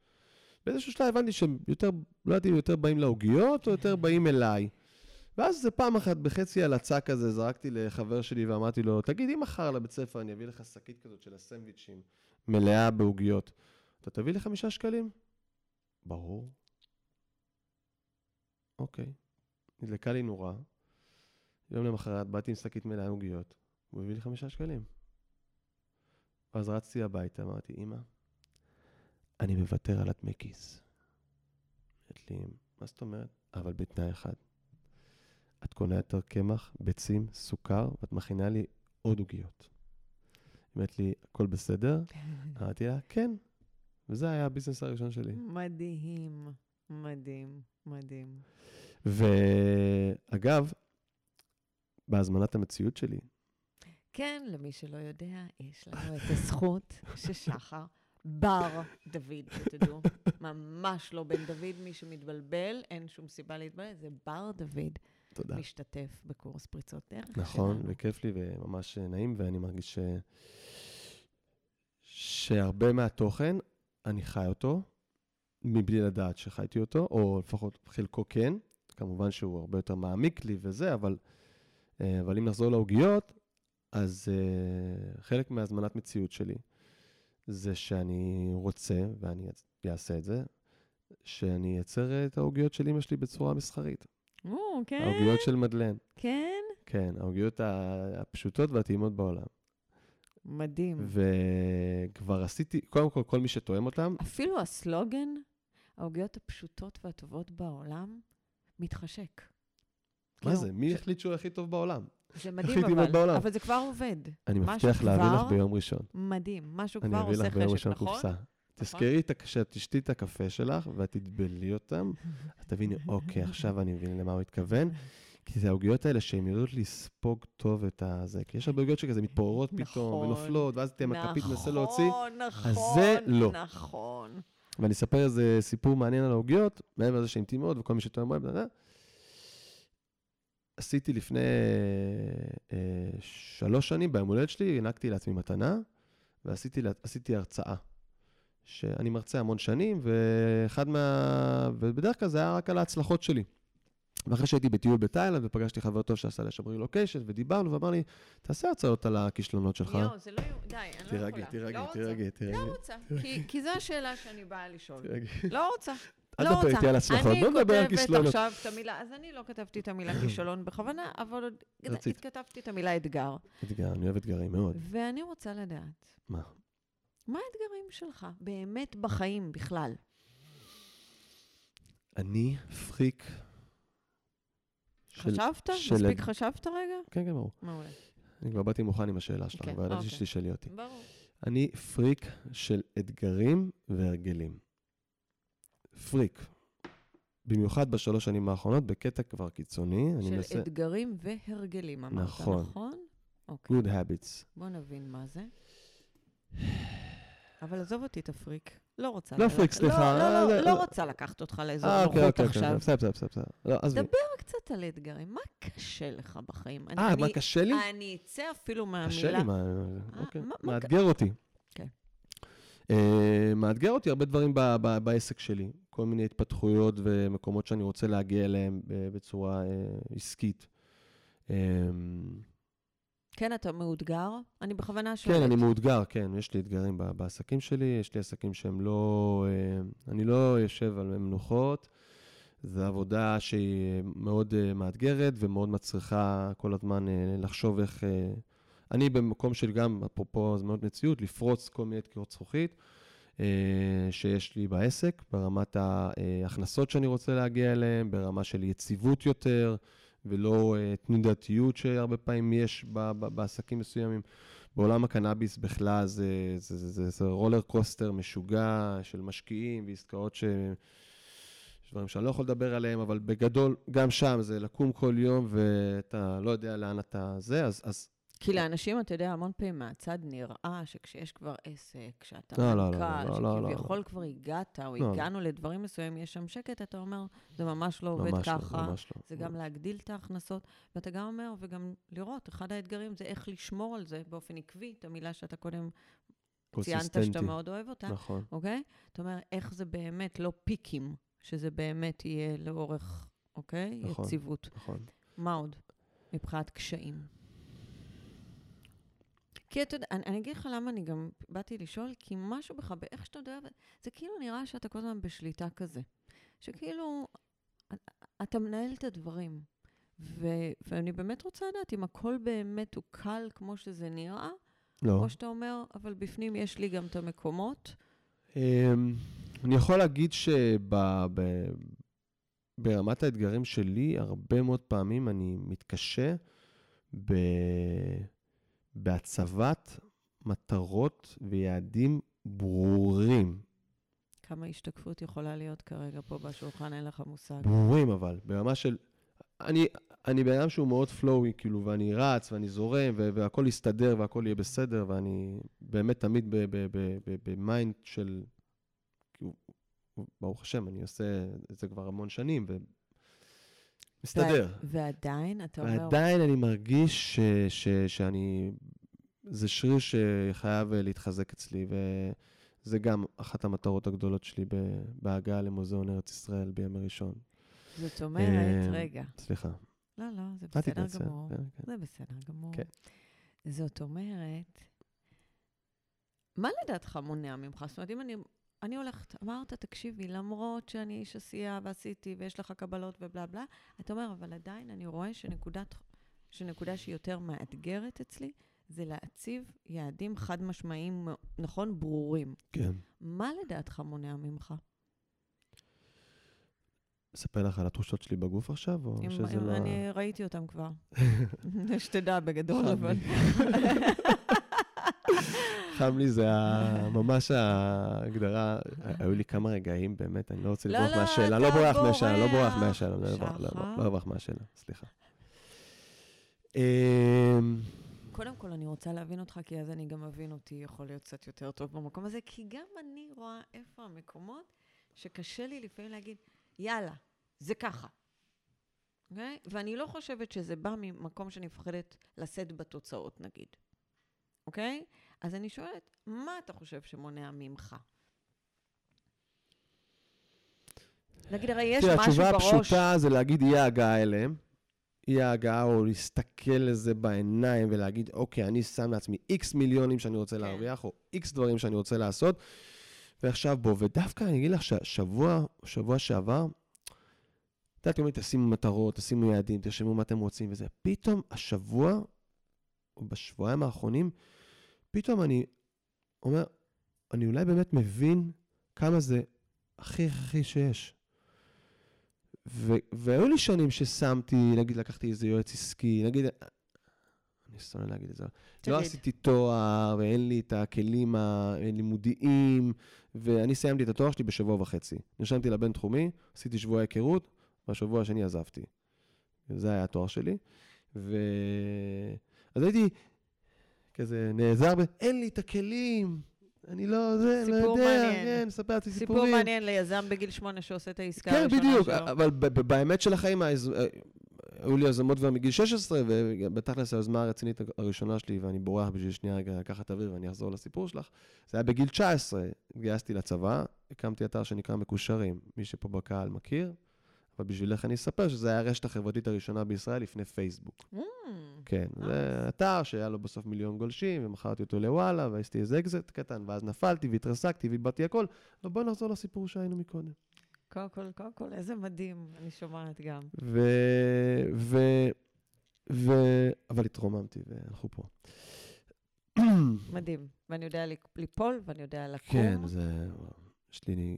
Speaker 2: באיזשהו שלב הבנתי שהם יותר, לא יודעת אם יותר באים לעוגיות או יותר באים אליי. ואז איזה פעם אחת בחצי הלצה כזה, זרקתי לחבר שלי ואמרתי לו, תגיד, אם מחר לבית ספר אני אביא לך שקית כזאת של הסנדוויצ'ים, מלאה בעוגיות, אתה תביא לי חמישה שקלים? ברור. אוקיי. נדלקה לי נורה. יום למחרת באתי עם שקית מלאה עוגיות, הוא הביא לי חמישה שקלים. ואז רצתי הביתה, אמרתי, אמא, אני מוותר על הדמי כיס. אמרת לי, מה זאת אומרת? אבל בתנאי אחד. את קונה יותר קמח, ביצים, סוכר, ואת מכינה לי עוד עוגיות. היא אומרת לי, הכל בסדר? אמרתי לה, כן. וזה היה הביזנס הראשון שלי.
Speaker 1: מדהים, מדהים, מדהים.
Speaker 2: ואגב, בהזמנת המציאות שלי,
Speaker 1: כן, למי שלא יודע, יש לנו את הזכות ששחר בר דוד, שתדעו, ממש לא בן דוד, מי שמתבלבל, אין שום סיבה להתבלבל, זה בר דוד,
Speaker 2: תודה.
Speaker 1: משתתף בקורס פריצות דרך
Speaker 2: נכון,
Speaker 1: שלנו.
Speaker 2: וכיף לי וממש נעים, ואני מרגיש ש... שהרבה מהתוכן, אני חי אותו, מבלי לדעת שחייתי אותו, או לפחות חלקו כן. כמובן שהוא הרבה יותר מעמיק לי וזה, אבל, אה, אבל אם נחזור לעוגיות, אז אה, חלק מהזמנת מציאות שלי זה שאני רוצה, ואני אעשה את זה, שאני אייצר את העוגיות של אמא שלי בצורה מסחרית.
Speaker 1: או, כן,
Speaker 2: העוגיות של מדלן.
Speaker 1: כן.
Speaker 2: כן, העוגיות הפשוטות והטעימות בעולם.
Speaker 1: מדהים.
Speaker 2: וכבר עשיתי, קודם כל, כל מי שתואם אותם,
Speaker 1: אפילו הסלוגן, העוגיות הפשוטות והטובות בעולם, מתחשק.
Speaker 2: מה
Speaker 1: כאילו,
Speaker 2: זה? מי החליט שהוא הכי טוב בעולם?
Speaker 1: זה מדהים, אבל. אבל זה כבר עובד.
Speaker 2: אני מבטיח להביא לך ביום ראשון.
Speaker 1: מדהים, משהו
Speaker 2: אני
Speaker 1: כבר
Speaker 2: אביא
Speaker 1: עושה
Speaker 2: לך ביום
Speaker 1: חשק,
Speaker 2: ראשון
Speaker 1: נכון?
Speaker 2: קופסה. תזכרי את הק- שאת תשתי את הקפה שלך ואת תטבלי אותם, את תביני, אוקיי, עכשיו אני מבין למה הוא התכוון. כי זה העוגיות האלה שהן יודעות לספוג טוב את הזה. כי יש הרבה עוגיות שכזה מתפוררות פתאום,
Speaker 1: נכון.
Speaker 2: ונופלות, ואז אתם הכפית מנסה להוציא.
Speaker 1: נכון, נכון,
Speaker 2: אז זה לא.
Speaker 1: נכון.
Speaker 2: ואני אספר איזה סיפור מעניין על העוגיות, מעבר לזה שהן טעימות וכל מי שטועם בהם. עשיתי לפני אה, שלוש שנים, ביום הולדת שלי, הענקתי לעצמי מתנה, ועשיתי הרצאה. שאני מרצה המון שנים, ואחד מה... ובדרך כלל זה היה רק על ההצלחות שלי. ואחרי שהייתי בטיול בתאילנד, ופגשתי חבר טוב שעשה לשם רילוקיישן, ודיברנו, ואמר לי, תעשה הרצאות על הכישלונות שלך.
Speaker 1: יואו, זה לא... די, אני לא יכולה.
Speaker 2: תירגעי, תירגעי,
Speaker 1: לא.
Speaker 2: תירגעי.
Speaker 1: לא רוצה, כי- זו השאלה שאני באה לשאול. לא רוצה.
Speaker 2: אל
Speaker 1: לא
Speaker 2: תדבר. איתי על הצלחות, בוא נדבר על
Speaker 1: אני
Speaker 2: כישלונות.
Speaker 1: כותבת עכשיו את המילה, אז אני לא כתבתי את המילה כישלון בכוונה, אבל
Speaker 2: רצית.
Speaker 1: כתבתי את המילה אתגר.
Speaker 2: אתגר, אני אוהב אתגרים מאוד.
Speaker 1: ואני רוצה לדעת,
Speaker 2: מה?
Speaker 1: מה האתגרים שלך באמת בחיים בכלל?
Speaker 2: אני פריק.
Speaker 1: חשבת? מספיק חשבת רגע?
Speaker 2: כן, כן, ברור.
Speaker 1: מעולה.
Speaker 2: אני כבר באתי מוכן עם השאלה שלך,
Speaker 1: כן,
Speaker 2: כבר ידעתי
Speaker 1: אוקיי.
Speaker 2: שתשאלי אותי.
Speaker 1: ברור.
Speaker 2: אני פריק של אתגרים והרגלים. פריק. במיוחד בשלוש שנים האחרונות, בקטע כבר קיצוני.
Speaker 1: של
Speaker 2: מנסה...
Speaker 1: אתגרים והרגלים, אמרת,
Speaker 2: נכון.
Speaker 1: נכון? אוקיי.
Speaker 2: Good habits.
Speaker 1: בוא נבין מה זה. אבל עזוב אותי, תפריק. לא רוצה.
Speaker 2: לא פריק, סליחה.
Speaker 1: לא, לא,
Speaker 2: זה-
Speaker 1: לא, לא רוצה לקחת אותך לאזור
Speaker 2: אה, אוקיי,
Speaker 1: נוחות
Speaker 2: אוקיי, אוקיי,
Speaker 1: עכשיו.
Speaker 2: בסדר, בסדר, בסדר. לא, עזבי.
Speaker 1: דבר קצת על אתגרים. מה קשה לך בחיים?
Speaker 2: אה, מה קשה לי?
Speaker 1: אני אצא אפילו מהמילה...
Speaker 2: קשה לי, מה- אוקיי.
Speaker 1: מה- מה-
Speaker 2: מאתגר אותי.
Speaker 1: כן.
Speaker 2: אה, מאתגר אותי הרבה דברים ב- ב- בעסק שלי. כל מיני התפתחויות ומקומות שאני רוצה להגיע אליהם בצורה אה, עסקית. אה,
Speaker 1: כן, אתה מאותגר? אני בכוונה שואלת.
Speaker 2: כן, אני מאותגר, כן, יש לי אתגרים בעסקים שלי, יש לי עסקים שהם לא... אה, אני לא יושב על מנוחות. זו עבודה שהיא מאוד מאתגרת ומאוד מצריכה כל הזמן לחשוב איך... אני במקום של גם, אפרופו הזמנות מציאות, לפרוץ כל מיני תקיעות זכוכית אה, שיש לי בעסק, ברמת ההכנסות שאני רוצה להגיע אליהן, ברמה של יציבות יותר, ולא אה, תנודתיות שהרבה פעמים יש בעסקים מסוימים. בעולם הקנאביס בכלל זה, זה, זה, זה, זה רולר קוסטר משוגע של משקיעים ועסקאות ש... דברים שאני לא יכול לדבר עליהם, אבל בגדול, גם שם זה לקום כל יום ואתה לא יודע לאן אתה זה, אז, אז
Speaker 1: כי לאנשים, אתה יודע, המון פעמים מהצד נראה שכשיש כבר עסק, שאתה
Speaker 2: לא, לא, לא,
Speaker 1: מנכ"ל,
Speaker 2: לא, לא, לא,
Speaker 1: שכביכול כבר הגעת, או
Speaker 2: לא.
Speaker 1: הגענו לדברים מסוימים, יש שם שקט, אתה אומר, זה ממש לא עובד
Speaker 2: ממש לא,
Speaker 1: ככה.
Speaker 2: ממש לא.
Speaker 1: זה גם להגדיל את ההכנסות, ואתה גם אומר, וגם לראות, אחד האתגרים זה איך לשמור על זה באופן עקבי, את המילה שאתה קודם ציינת שאתה. מאוד אוהב אותה,
Speaker 2: נכון.
Speaker 1: אוקיי? אתה אומר, איך זה באמת לא פיקים, שזה באמת יהיה לאורך, אוקיי?
Speaker 2: נכון.
Speaker 1: יציבות.
Speaker 2: נכון.
Speaker 1: מה עוד מבחינת קשיים? כי אתה יודע, אני, אני אגיד לך למה אני גם באתי לשאול, כי משהו בך, באיך שאתה יודע, זה כאילו נראה שאתה כל הזמן בשליטה כזה. שכאילו, אתה מנהל את הדברים. ו, ואני באמת רוצה לדעת אם הכל באמת הוא קל כמו שזה נראה,
Speaker 2: לא.
Speaker 1: או שאתה אומר, אבל בפנים יש לי גם את המקומות.
Speaker 2: אמ, אני יכול להגיד שברמת האתגרים שלי, הרבה מאוד פעמים אני מתקשה ב... בהצבת מטרות ויעדים ברורים.
Speaker 1: כמה השתקפות יכולה להיות כרגע פה בשולחן, אין לך מושג.
Speaker 2: ברורים אבל, ברמה של... אני, אני בן אדם שהוא מאוד פלואי, כאילו, ואני רץ ואני זורם, ו- והכל יסתדר והכל יהיה בסדר, ואני באמת תמיד ב mind של... כאילו, ברוך השם, אני עושה את זה כבר המון שנים, ומסתדר.
Speaker 1: וע- ועדיין, אתה אומר,
Speaker 2: ועדיין אני מרגיש ש, ש, שאני... זה שריר שחייב אה, להתחזק אצלי, וזה גם אחת המטרות הגדולות שלי בהגעה למוזיאון ארץ ישראל בימי ראשון.
Speaker 1: זאת אומרת,
Speaker 2: אה,
Speaker 1: רגע,
Speaker 2: סליחה.
Speaker 1: לא, לא, זה בסדר. גמור.
Speaker 2: כן, כן.
Speaker 1: זה בסדר גמור.
Speaker 2: כן.
Speaker 1: זאת אומרת, מה לדעתך מונע ממך? זאת אומרת, אם אני, אני הולכת, אמרת, תקשיבי, למרות שאני איש עשייה ועשיתי ויש לך קבלות ובלה בלה, אתה אומר, אבל עדיין אני רואה שנקודת, שנקודה שהיא יותר מאתגרת אצלי, זה להציב יעדים חד משמעיים, נכון, ברורים.
Speaker 2: כן.
Speaker 1: מה לדעתך מונע ממך?
Speaker 2: אספר לך על התחושות שלי בגוף עכשיו, או
Speaker 1: אם,
Speaker 2: שזה
Speaker 1: אם
Speaker 2: לא...
Speaker 1: אני ראיתי אותם כבר. שתדע בגדול, אבל...
Speaker 2: חם לי, זה ממש ההגדרה. היו לי כמה רגעים, באמת, אני לא רוצה
Speaker 1: לא,
Speaker 2: לברוח
Speaker 1: לא,
Speaker 2: מהשאלה. לא בורח מהשאלה, לא בורח
Speaker 1: בורח.
Speaker 2: מהשאלה, לא בורח-
Speaker 1: שחר.
Speaker 2: לא בורח מהשאלה, סליחה. אמ,
Speaker 1: קודם כל, אני רוצה להבין אותך, כי אז אני גם אבין אותי, יכול להיות קצת יותר טוב במקום הזה, כי גם אני רואה איפה המקומות שקשה לי לפעמים להגיד, יאללה, זה ככה. אוקיי? ואני לא חושבת שזה בא ממקום שאני מפחדת לשאת בתוצאות, נגיד. אוקיי? אז אני שואלת, מה אתה חושב שמונע ממך? נגיד, הרי יש משהו
Speaker 2: התשובה
Speaker 1: בראש...
Speaker 2: הפשוטה זה להגיד אי ההגעה אליהם. אי ההגעה או להסתכל לזה בעיניים ולהגיד, אוקיי, אני שם לעצמי איקס מיליונים שאני רוצה
Speaker 1: כן.
Speaker 2: להרוויח, או איקס דברים שאני רוצה לעשות, ועכשיו בוא. ודווקא אני אגיד לך שהשבוע, שבוע שעבר, את יודעת, אומרים, תשימו מטרות, תשימו יעדים, תרשמו מה אתם רוצים וזה. פתאום השבוע, או בשבועיים האחרונים, פתאום אני אומר, אני אולי באמת מבין כמה זה הכי הכרחי שיש. ו- והיו לי שנים ששמתי, נגיד לקחתי איזה יועץ עסקי, נגיד, אני שונא להגיד את זה,
Speaker 1: תגיד.
Speaker 2: לא עשיתי תואר ואין לי את הכלים הלימודיים, ואני סיימתי את התואר שלי בשבוע וחצי. נרשמתי לבינתחומי, עשיתי שבוע היכרות, והשבוע השני עזבתי. זה היה התואר שלי. ו... אז הייתי כזה נעזר ב... אין לי את הכלים, אני לא, זה, לא
Speaker 1: סיפור
Speaker 2: יודע,
Speaker 1: מעניין.
Speaker 2: כן, ספר לעצמי
Speaker 1: סיפור
Speaker 2: סיפורים.
Speaker 1: מעניין ליזם בגיל שמונה שעושה את העסקה
Speaker 2: כן,
Speaker 1: הראשונה
Speaker 2: בדיוק,
Speaker 1: שלו.
Speaker 2: אבל ב- ב- באמת של החיים, היז- היו לי יזמות כבר מגיל 16, ובתכלס היוזמה הרצינית הראשונה שלי, ואני בורח בשביל שנייה רגע לקחת אוויר ואני אחזור לסיפור שלך, זה היה בגיל 19, התגייסתי לצבא, הקמתי אתר שנקרא מקושרים, מי שפה בקהל מכיר, אבל בשבילך אני אספר שזה היה הרשת החברתית הראשונה בישראל לפני פייסבוק.
Speaker 1: Mm,
Speaker 2: כן, זה אתר שהיה לו בסוף מיליון גולשים, ומכרתי אותו לוואלה, ועשיתי איזה אקזיט קטן, ואז נפלתי והתרסקתי ואיבדתי הכל. אבל בואי נחזור לסיפור שהיינו מקודם.
Speaker 1: קודם כל, קודם כל, איזה מדהים, אני שומעת גם.
Speaker 2: ו... ו... ו... אבל התרוממתי והלכו פה.
Speaker 1: מדהים. ואני יודע ליפול, ואני יודע לקום.
Speaker 2: כן, זה... יש לי...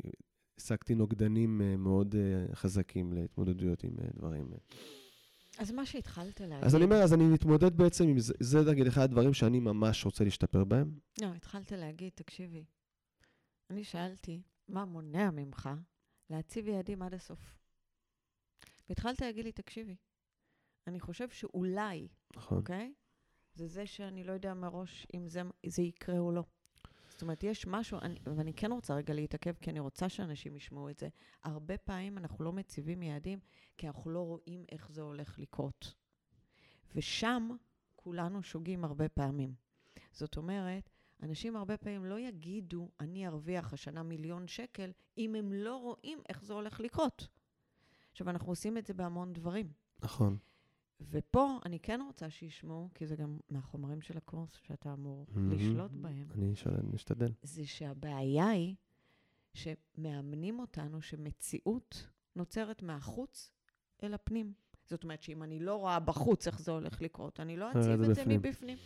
Speaker 2: השגתי נוגדנים אה, מאוד אה, חזקים להתמודדויות עם אה, דברים.
Speaker 1: אז מה שהתחלת להגיד...
Speaker 2: אז אני אומר, אז אני מתמודד בעצם עם זה, זה נגיד אחד הדברים שאני ממש רוצה להשתפר בהם.
Speaker 1: לא, התחלת להגיד, תקשיבי, אני שאלתי, מה מונע ממך להציב יעדים עד הסוף? והתחלת להגיד לי, תקשיבי, אני חושב שאולי,
Speaker 2: נכון.
Speaker 1: אוקיי? זה זה שאני לא יודע מראש אם זה, זה יקרה או לא. זאת אומרת, יש משהו, אני, ואני כן רוצה רגע להתעכב, כי אני רוצה שאנשים ישמעו את זה. הרבה פעמים אנחנו לא מציבים יעדים, כי אנחנו לא רואים איך זה הולך לקרות. ושם כולנו שוגים הרבה פעמים. זאת אומרת, אנשים הרבה פעמים לא יגידו, אני ארוויח השנה מיליון שקל, אם הם לא רואים איך זה הולך לקרות. עכשיו, אנחנו עושים את זה בהמון דברים.
Speaker 2: נכון.
Speaker 1: ופה אני כן רוצה שישמעו, כי זה גם מהחומרים של הקורס שאתה אמור לשלוט בהם,
Speaker 2: אני שואל, משתדל.
Speaker 1: זה שהבעיה היא שמאמנים אותנו שמציאות נוצרת מהחוץ אל הפנים. זאת אומרת שאם אני לא רואה בחוץ איך זה הולך לקרות, אני לא
Speaker 2: נראה
Speaker 1: אציב
Speaker 2: את זה בפנים.
Speaker 1: מבפנים.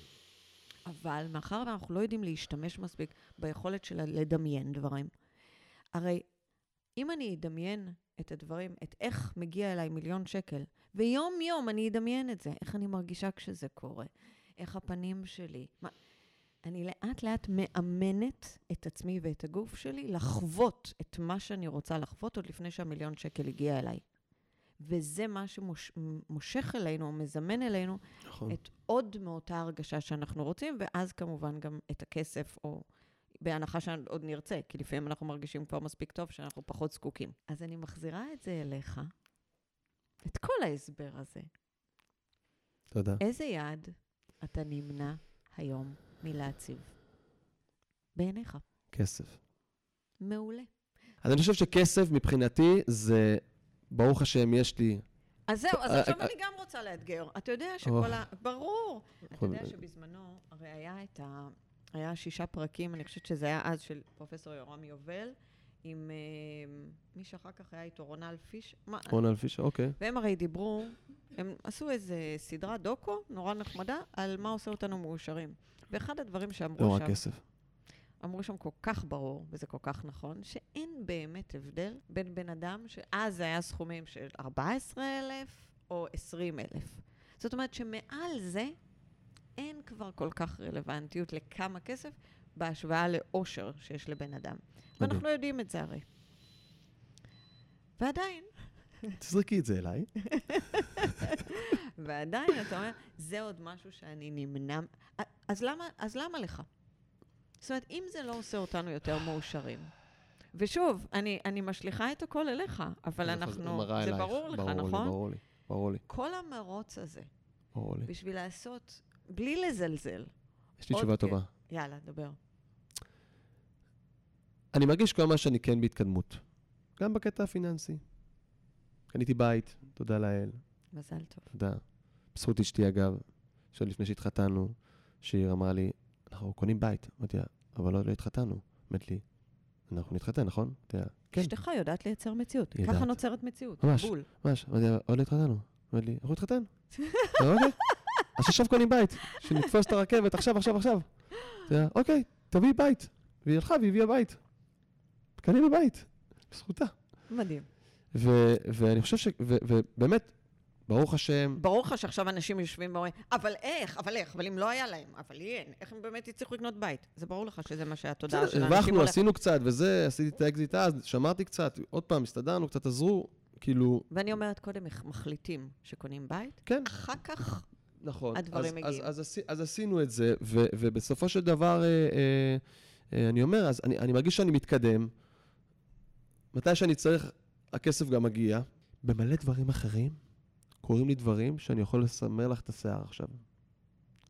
Speaker 1: אבל מאחר ואנחנו לא יודעים להשתמש מספיק ביכולת שלה לדמיין דברים, הרי אם אני אדמיין את הדברים, את איך מגיע אליי מיליון שקל, ויום-יום אני אדמיין את זה, איך אני מרגישה כשזה קורה, איך הפנים שלי. מה, אני לאט-לאט מאמנת את עצמי ואת הגוף שלי לחוות את מה שאני רוצה לחוות עוד לפני שהמיליון שקל הגיע אליי. וזה מה שמושך אלינו, או מזמן אלינו,
Speaker 2: נכון.
Speaker 1: את עוד מאותה הרגשה שאנחנו רוצים, ואז כמובן גם את הכסף, או בהנחה שעוד נרצה, כי לפעמים אנחנו מרגישים כבר מספיק טוב שאנחנו פחות זקוקים. אז אני מחזירה את זה אליך, את כל ההסבר הזה.
Speaker 2: תודה.
Speaker 1: איזה יעד אתה נמנע היום מלהציב? בעיניך.
Speaker 2: כסף.
Speaker 1: מעולה.
Speaker 2: אז אני חושב שכסף מבחינתי זה, ברוך השם, יש לי...
Speaker 1: אז זהו, אז
Speaker 2: אה,
Speaker 1: עכשיו
Speaker 2: אה,
Speaker 1: אני גם רוצה לאתגר. אתה יודע שכל ה... ברור. אתה יודע שבזמנו, הרי היה את ה... היה שישה פרקים, אני חושבת שזה היה אז של פרופסור יורם יובל, עם אה, מי שאחר כך היה איתו, רונל פיש.
Speaker 2: רונל פישר, אוקיי.
Speaker 1: והם הרי דיברו, הם עשו איזה סדרת דוקו נורא נחמדה על מה עושה אותנו מאושרים. ואחד הדברים
Speaker 2: לא
Speaker 1: שאמרו
Speaker 2: רק
Speaker 1: שם,
Speaker 2: כסף.
Speaker 1: אמרו שם כל כך ברור, וזה כל כך נכון, שאין באמת הבדל בין בן אדם, שאז זה היה סכומים של 14,000 או 20,000. זאת אומרת שמעל זה אין כבר כל כך רלוונטיות לכמה כסף בהשוואה לאושר שיש לבן אדם. ואנחנו יודעים את זה הרי. ועדיין,
Speaker 2: תזרקי את זה אליי.
Speaker 1: ועדיין אתה אומר, זה עוד משהו שאני נמנע... אז למה, אז למה לך? זאת אומרת, אם זה לא עושה אותנו יותר מאושרים, ושוב, אני, אני משליכה את הכל אליך, אבל אנחנו... זה
Speaker 2: אלייך.
Speaker 1: ברור לך,
Speaker 2: ברור לי,
Speaker 1: נכון?
Speaker 2: ברור לי, ברור לי,
Speaker 1: כל המרוץ הזה,
Speaker 2: ברור לי.
Speaker 1: בשביל לעשות, בלי לזלזל,
Speaker 2: יש לי תשובה
Speaker 1: כן.
Speaker 2: טובה.
Speaker 1: יאללה, דבר.
Speaker 2: אני מרגיש כל מה שאני כן בהתקדמות. גם בקטע הפיננסי. קניתי בית, תודה לאל,
Speaker 1: מזל טוב.
Speaker 2: תודה. בזכות אשתי, אגב, שעוד לפני שהתחתנו, שיר אמרה לי, אנחנו קונים בית. אמרתי לה, אבל עוד לא התחתנו. אמרת לי, אנחנו נתחתן, נכון? אמרתי לה, כן,
Speaker 1: אשתך יודעת לייצר מציאות. ככה. נוצרת מציאות.
Speaker 2: ממש.
Speaker 1: בול.
Speaker 2: ממש. אמרתי לה, עוד לא התחתנו. אמרת לי, אנחנו נתחתן. אמרתי, אוקיי. אז עכשיו קונים בית, שנתפוס את הרכבת, עכשיו, עכשיו, עכשיו. אוקיי, תביאי בית. והיא הלכה והיא הביאה בית. קנינו בית, בזכותה.
Speaker 1: מדהים.
Speaker 2: ו- ואני חושב ש... ו- ובאמת, ברוך השם,
Speaker 1: ברור לך שעכשיו אנשים יושבים ואומרים, אבל איך, אבל איך, אבל אם לא היה להם, אבל אין, איך הם באמת הצליחו לקנות בית? זה ברור לך שזה מה שהתודעה של
Speaker 2: בסדר,
Speaker 1: האנשים
Speaker 2: הרווחנו. עשינו קצת, וזה, עשיתי את האקזיט אז, שמרתי קצת, עוד פעם, הסתדרנו, קצת עזרו, כאילו,
Speaker 1: ואני אומרת, קודם מח- מחליטים שקונים בית,
Speaker 2: כן,
Speaker 1: אחר כך,
Speaker 2: נכון.
Speaker 1: הדברים
Speaker 2: אז,
Speaker 1: מגיעים.
Speaker 2: אז, אז, עשי- אז עשינו את זה, ו, ובסופו של דבר, אה, אה, אה, אני אומר, אז אני, אני מרגיש שאני מתקדם. מתי שאני צריך, הכסף גם מגיע. במלא דברים אחרים, קורים לי דברים שאני יכול לסמר לך את השיער עכשיו.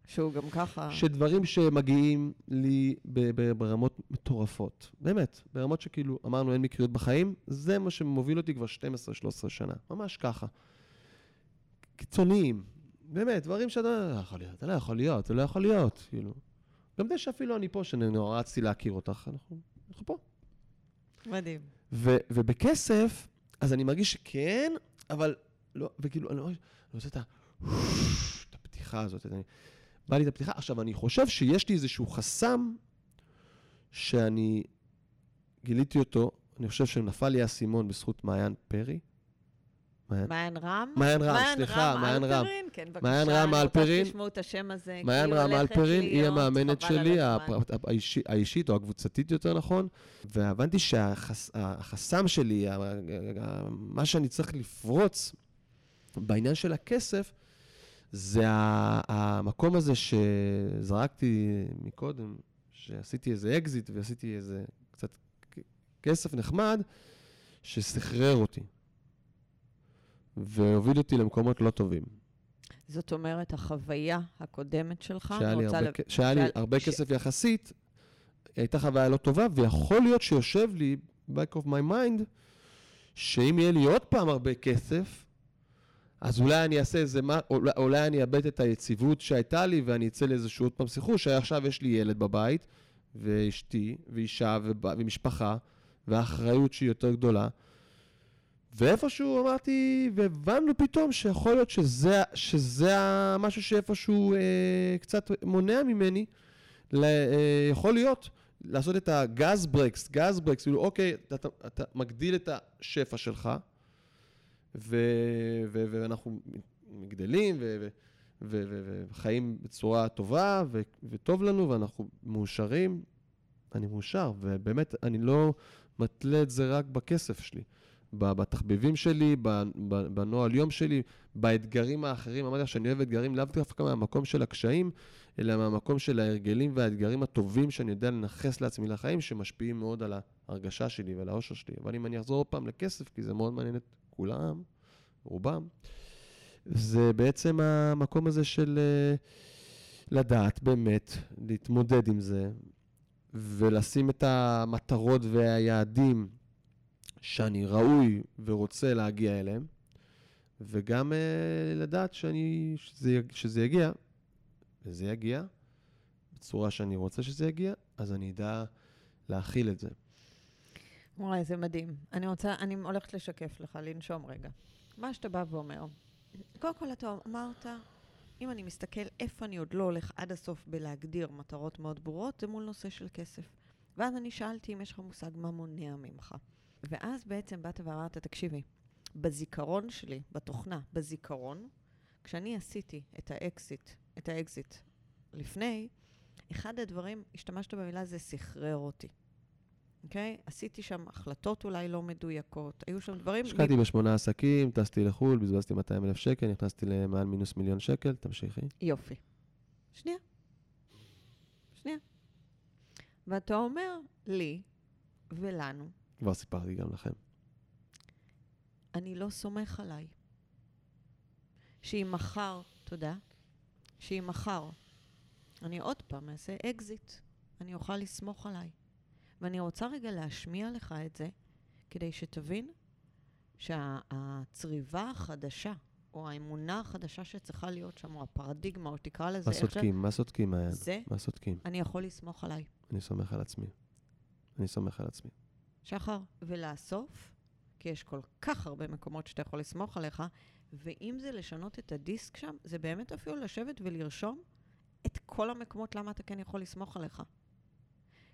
Speaker 1: שהוא גם ככה...
Speaker 2: שדברים שמגיעים לי ב- ב- ברמות מטורפות. באמת, ברמות שכאילו, אמרנו אין מקריות בחיים, זה מה שמוביל אותי כבר 12-13 שנה. ממש ככה. קיצוניים. באמת, דברים שאתה לא יכול להיות, זה לא יכול להיות, זה לא יכול להיות, כאילו. גם זה שאפילו אני פה, שנורא רציתי להכיר אותך, אנחנו, אנחנו פה.
Speaker 1: מדהים.
Speaker 2: ו, ובכסף, אז אני מרגיש שכן, אבל לא, וכאילו, אני, לא- אני רוצה את ה... את הפתיחה הזאת. אני, בא לי את הפתיחה. עכשיו, אני חושב שיש לי איזשהו חסם שאני גיליתי אותו, אני חושב שנפל לי האסימון בזכות מעיין פרי. מעיין,
Speaker 1: מעיין רם?
Speaker 2: מעיין רם, סליחה, מעיין רם.
Speaker 1: אלפרין, כן, בבקשה.
Speaker 2: מעיין רם
Speaker 1: אני רוצה. שתשמעו את השם הזה.
Speaker 2: מעיין רם אלפרין, היא המאמנת שלי, האישית או הקבוצתית יותר נכון, והבנתי שהחסם שלי, מה שאני צריך לפרוץ בעניין של הכסף, זה המקום הזה שזרקתי מקודם, שעשיתי איזה אקזיט ועשיתי איזה קצת כסף נחמד, שסחרר אותי. והוביל אותי למקומות לא טובים.
Speaker 1: זאת אומרת, החוויה הקודמת שלך,
Speaker 2: שהיה לי הרבה, כ- שהיה לי הרבה
Speaker 1: ש-
Speaker 2: כסף יחסית, הייתה חוויה לא טובה, ויכול להיות שיושב לי, back of my mind, שאם יהיה לי עוד פעם הרבה כסף, אז אולי אני אעשה איזה מה, אולי, אולי אני אאבד את היציבות שהייתה לי, ואני אצא לאיזשהו עוד פעם סחרור, שעכשיו יש לי ילד בבית, ואשתי, ואישה, ובא- ומשפחה, והאחריות שהיא יותר גדולה. ואיפשהו אמרתי, והבנו פתאום שיכול להיות שזה, שזה המשהו שאיפשהו אה, קצת מונע ממני, ל, אה, יכול להיות, לעשות את הגז ברקס, גז ברקס, כאילו, אוקיי, אתה, אתה מגדיל את השפע שלך, ו, ו, ואנחנו גדלים, ו, ו, ו, וחיים בצורה טובה, ו, וטוב לנו, ואנחנו מאושרים. אני מאושר, ובאמת, אני לא מתלה את זה רק בכסף שלי. בתחביבים שלי, בנוהל יום שלי, באתגרים האחרים. אמרתי לך שאני אוהב אתגרים לאו דווקא מהמקום של הקשיים, אלא מהמקום של ההרגלים והאתגרים הטובים שאני יודע לנכס לעצמי לחיים, שמשפיעים מאוד על ההרגשה שלי ועל האושר שלי. אבל אם אני אחזור עוד פעם לכסף, כי זה מאוד מעניין את כולם, רובם, זה בעצם המקום הזה של אה, לדעת באמת, להתמודד עם זה, ולשים את המטרות והיעדים שאני ראוי ורוצה להגיע אליהם, וגם אה, לדעת שאני, שזה, שזה יגיע, וזה יגיע בצורה שאני רוצה שזה יגיע, אז אני אדע להכיל את זה.
Speaker 1: וואי, זה מדהים. אני רוצה, אני הולכת לשקף לך, לנשום רגע. מה שאתה בא ואומר, קודם כל אתה אמרת, אם אני מסתכל איפה אני עוד לא הולך עד הסוף בלהגדיר מטרות מאוד ברורות, זה מול נושא של כסף. ואז אני שאלתי אם יש לך מושג מה מונע ממך. ואז בעצם באת ואמרת, תקשיבי, בזיכרון שלי, בתוכנה, בזיכרון, כשאני עשיתי את האקזיט, את האקזיט לפני, אחד הדברים, השתמשת במילה זה סחרר אותי. אוקיי? עשיתי שם החלטות אולי לא מדויקות, היו שם דברים...
Speaker 2: השקעתי בשמונה עסקים, טסתי לחו"ל, בזבזתי 200 אלף שקל, נכנסתי למעל מינוס מיליון שקל, תמשיכי.
Speaker 1: יופי. שנייה. שנייה. ואתה אומר לי ולנו,
Speaker 2: כבר סיפרתי גם לכם.
Speaker 1: אני לא סומך עליי. שאם מחר, תודה, שאם מחר אני עוד פעם אעשה אקזיט, אני אוכל לסמוך עליי. ואני רוצה רגע להשמיע לך את זה, כדי שתבין שהצריבה החדשה, או האמונה החדשה שצריכה להיות שם, או הפרדיגמה, או תקרא לזה
Speaker 2: מה
Speaker 1: איך ש...
Speaker 2: סודקים? מה סודקים, מעיין?
Speaker 1: זה,
Speaker 2: מה סודקים?
Speaker 1: אני יכול לסמוך עליי.
Speaker 2: אני סומך על עצמי. אני סומך על עצמי.
Speaker 1: שחר, ולאסוף, כי יש כל כך הרבה מקומות שאתה יכול לסמוך עליך, ואם זה לשנות את הדיסק שם, זה באמת אפילו לשבת ולרשום את כל המקומות למה אתה כן יכול לסמוך עליך.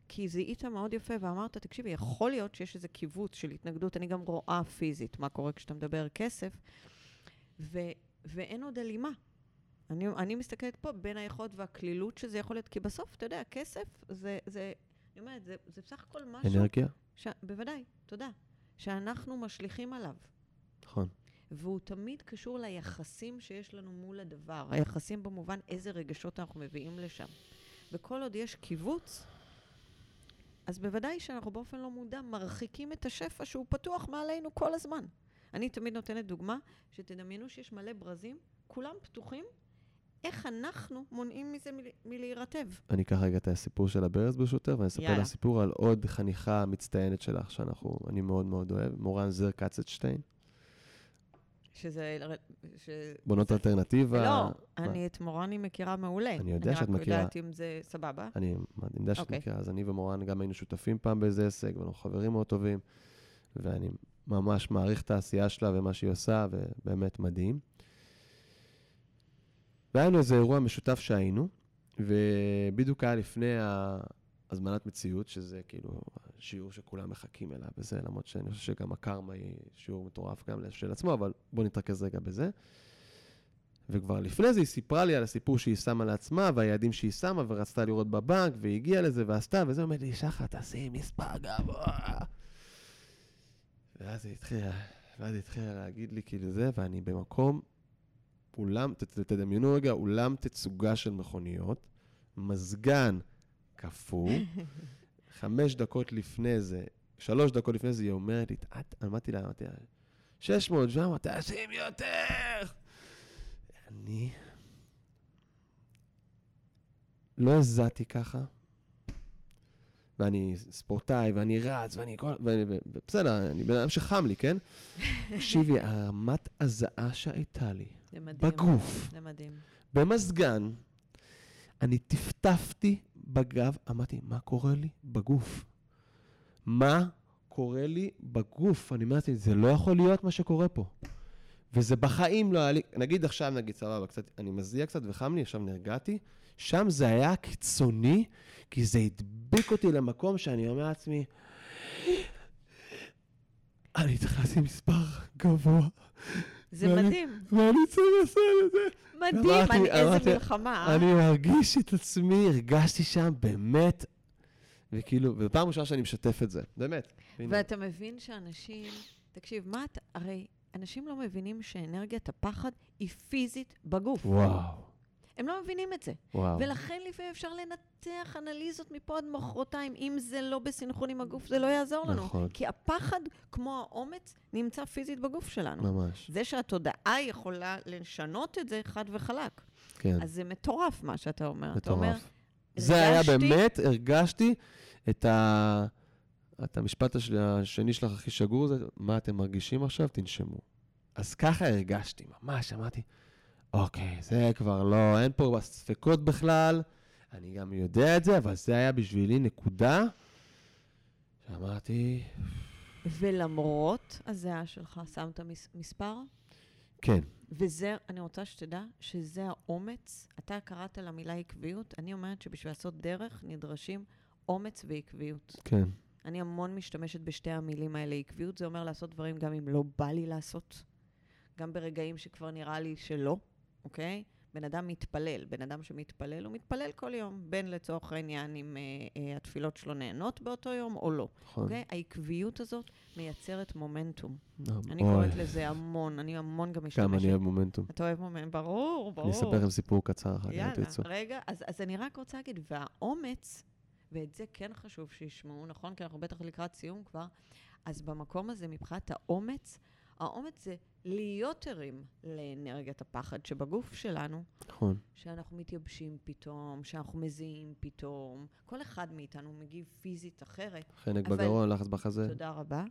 Speaker 1: כי זיהית מאוד יפה ואמרת, תקשיבי, יכול להיות שיש איזה קיבוץ של התנגדות, אני גם רואה פיזית מה קורה כשאתה מדבר כסף, ו, ואין עוד הלימה. אני, אני מסתכלת פה בין היכולת והקלילות שזה יכול להיות, כי בסוף, אתה יודע, כסף זה, זה אני אומרת, זה, זה בסך הכל משהו...
Speaker 2: אנרגיה?
Speaker 1: ש... בוודאי, תודה. שאנחנו משליכים עליו.
Speaker 2: נכון.
Speaker 1: והוא תמיד קשור ליחסים שיש לנו מול הדבר. היחסים במובן איזה רגשות אנחנו מביאים לשם. וכל עוד יש קיבוץ, אז בוודאי שאנחנו באופן לא מודע מרחיקים את השפע שהוא פתוח מעלינו כל הזמן. אני תמיד נותנת דוגמה, שתדמיינו שיש מלא ברזים, כולם פתוחים, איך אנחנו מונעים מזה מל... מלהירטב?
Speaker 2: אני אקח רגע את הסיפור של הברז ברשותך, ואני אספר. לה סיפור על עוד חניכה מצטיינת שלך, שאנחנו, אני מאוד מאוד אוהב, מורן זר קצצ'טיין,
Speaker 1: שזה... ש...
Speaker 2: בונות אלטרנטיבה.
Speaker 1: לא,
Speaker 2: מה?
Speaker 1: אני את מורני מכירה מעולה.
Speaker 2: אני יודע שאת
Speaker 1: אני רק
Speaker 2: מכירה.
Speaker 1: יודעת אם זה סבבה.
Speaker 2: אני אני יודע שאת
Speaker 1: אוקיי.
Speaker 2: מכירה, אז אני ומורן גם היינו שותפים פעם באיזה עסק, ואנחנו חברים מאוד טובים, ואני ממש מעריך את העשייה שלה ומה שהיא עושה, ובאמת מדהים. והיה לנו איזה אירוע משותף שהיינו, ובדיוק היה לפני הזמנת מציאות, שזה כאילו שיעור שכולם מחכים אליו וזה, למרות שאני חושב שגם הקרמה היא שיעור מטורף גם של עצמו, אבל בואו נתרכז רגע בזה. וכבר לפני זה היא סיפרה לי על הסיפור שהיא שמה לעצמה, והיעדים שהיא שמה, ורצתה לראות בבנק, והיא הגיעה לזה ועשתה, וזה אומר לי, שחר, תעשי מספר גבוה. ואז היא התחילה, ואז היא התחילה להגיד לי כאילו זה, ואני במקום, אולם, ת- ת- תדמיינו רגע, אולם תצוגה של מכוניות, מזגן קפוא, חמש דקות לפני זה, שלוש דקות לפני זה, היא אומרת לי, את, אמרתי לה, אמרתי לה, 600, 700, תשים יותר! אני לא הזעתי ככה, ואני ספורטאי, ואני רץ, ואני כל... ואני- בסדר, אני בן אדם שחם לי, כן? תקשיבי, הרמת הזעה שהייתה לי
Speaker 1: זה מדהים.
Speaker 2: בגוף,
Speaker 1: זה מדהים.
Speaker 2: במזגן, אני טפטפתי בגב, אמרתי, מה קורה לי בגוף? מה קורה לי בגוף? אני אמרתי, זה לא יכול להיות מה שקורה פה. וזה בחיים לא היה לי, נגיד עכשיו, נגיד, סבבה, קצת, אני מזיע קצת וחם לי, עכשיו נרגעתי, שם זה היה קיצוני, כי זה הדביק אותי למקום שאני אומר לעצמי, אני צריך לשים מספר גבוה,
Speaker 1: זה
Speaker 2: ואני-
Speaker 1: מדהים.
Speaker 2: ואני צריך לעשות את זה.
Speaker 1: מדהים,
Speaker 2: אמרתי-
Speaker 1: אני- איזה
Speaker 2: אמרתי,
Speaker 1: מלחמה. אה?
Speaker 2: אני מרגיש את עצמי, הרגשתי שם באמת, וכאילו, וזו פעם ראשונה שאני משתף את זה, באמת. הנה.
Speaker 1: ואתה מבין שאנשים, תקשיב, מה אתה, הרי אנשים לא מבינים שאנרגיית הפחד היא פיזית בגוף.
Speaker 2: וואו,
Speaker 1: הם לא מבינים את זה.
Speaker 2: וואו.
Speaker 1: ולכן לפעמים אפשר לנתח אנליזות מפה עד מחרתיים. אם זה לא בסנכרון עם הגוף, זה לא יעזור לנו.
Speaker 2: נכון.
Speaker 1: כי הפחד, כמו האומץ, נמצא פיזית בגוף שלנו.
Speaker 2: ממש,
Speaker 1: זה שהתודעה יכולה לשנות את זה חד וחלק.
Speaker 2: כן,
Speaker 1: אז זה מטורף מה שאתה אומר. אתה אומר,
Speaker 2: מטורף. זה היה באמת, הרגשתי את ה... את המשפט הש- השני שלך הכי שגור זה, מה אתם מרגישים עכשיו? תנשמו. אז ככה הרגשתי, ממש, אמרתי, אוקיי, זה כבר לא, אין פה ספקות בכלל, אני גם יודע את זה, אבל זה היה בשבילי נקודה שאמרתי,
Speaker 1: ולמרות הזיעה שלך, שמת מס- מספר,
Speaker 2: כן,
Speaker 1: וזה, אני רוצה שתדע שזה האומץ. אתה קראת למילה עקביות, אני אומרת שבשביל לעשות דרך נדרשים אומץ ועקביות.
Speaker 2: כן,
Speaker 1: אני המון משתמשת בשתי המילים האלה. עקביות זה אומר לעשות דברים גם אם לא בא לי לעשות, גם ברגעים שכבר נראה לי שלא, אוקיי? בן אדם מתפלל, בן אדם שמתפלל, הוא מתפלל כל יום, בין לצורך העניין אם אה, אה, התפילות שלו נהנות באותו יום או לא,
Speaker 2: נכון.
Speaker 1: אוקיי? העקביות הזאת מייצרת מומנטום.
Speaker 2: אה,
Speaker 1: אני קוראת לזה המון, אני המון גם משתמשת.
Speaker 2: כמה אני אוהב מומנטום.
Speaker 1: אתה אוהב מומנט, ברור, ברור.
Speaker 2: אני אספר לכם סיפור קצר אחר כך, אם
Speaker 1: יאללה,
Speaker 2: תרצו.
Speaker 1: רגע, אז, אז אני רק רוצה להגיד, והאומץ, ואת זה כן חשוב שישמעו, נכון? כי אנחנו בטח לקראת סיום כבר, אז במקום הזה, מבחינת האומץ, האומץ זה להיות ערים לאנרגיית הפחד שבגוף שלנו,
Speaker 2: נכון,
Speaker 1: שאנחנו מתייבשים פתאום, שאנחנו מזיעים פתאום. כל אחד מאיתנו מגיב פיזית אחרת.
Speaker 2: חנק
Speaker 1: אבל-
Speaker 2: בגרון, לחץ בחזה.
Speaker 1: תודה רבה.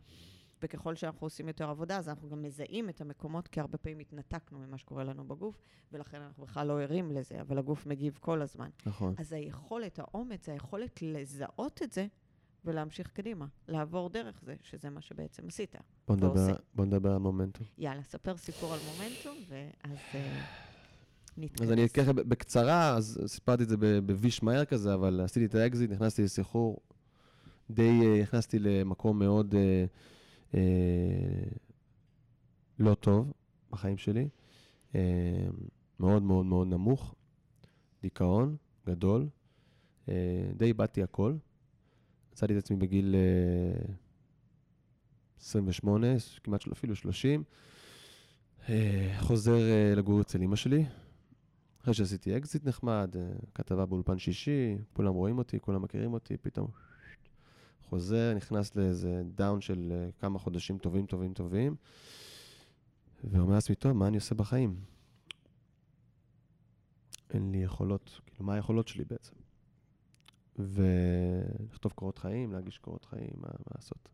Speaker 1: וככל שאנחנו עושים יותר עבודה, אז אנחנו גם מזהים את המקומות, כי הרבה פעמים התנתקנו ממה שקורה לנו בגוף, ולכן אנחנו בכלל לא ערים לזה, אבל הגוף מגיב כל הזמן.
Speaker 2: נכון.
Speaker 1: אז היכולת, האומץ, היכולת לזהות את זה ולהמשיך קדימה, לעבור דרך זה, שזה מה שבעצם עשית.
Speaker 2: בוא נדבר. בוא נדבר על מומנטום.
Speaker 1: יאללה, ספר סיפור על מומנטום, ואז אה, נתכנס.
Speaker 2: אז אני אקח בקצרה, אז סיפרתי את זה בוויש מהר כזה, אבל עשיתי את האקזיט, נכנסתי לסחרור, די אה, נכנסתי למקום מאוד אה, אה, לא טוב בחיים שלי, אה, מאוד מאוד מאוד נמוך, דיכאון גדול, אה, די איבדתי הכל. מצאתי את עצמי בגיל אה, 28, כמעט של- אפילו 30, אה, חוזר אה, לגור אצל אמא שלי, אחרי שעשיתי אקזיט נחמד, אה, כתבה באולפן שישי, כולם רואים אותי, כולם מכירים אותי, פתאום חוזר, נכנס לאיזה down של אה, כמה חודשים טובים, טובים, טובים, ואומר לעצמי, טוב, מה אני עושה בחיים? אין לי יכולות, כאילו, מה היכולות שלי בעצם? ולכתוב קורות חיים, להגיש קורות חיים, מה, מה לעשות.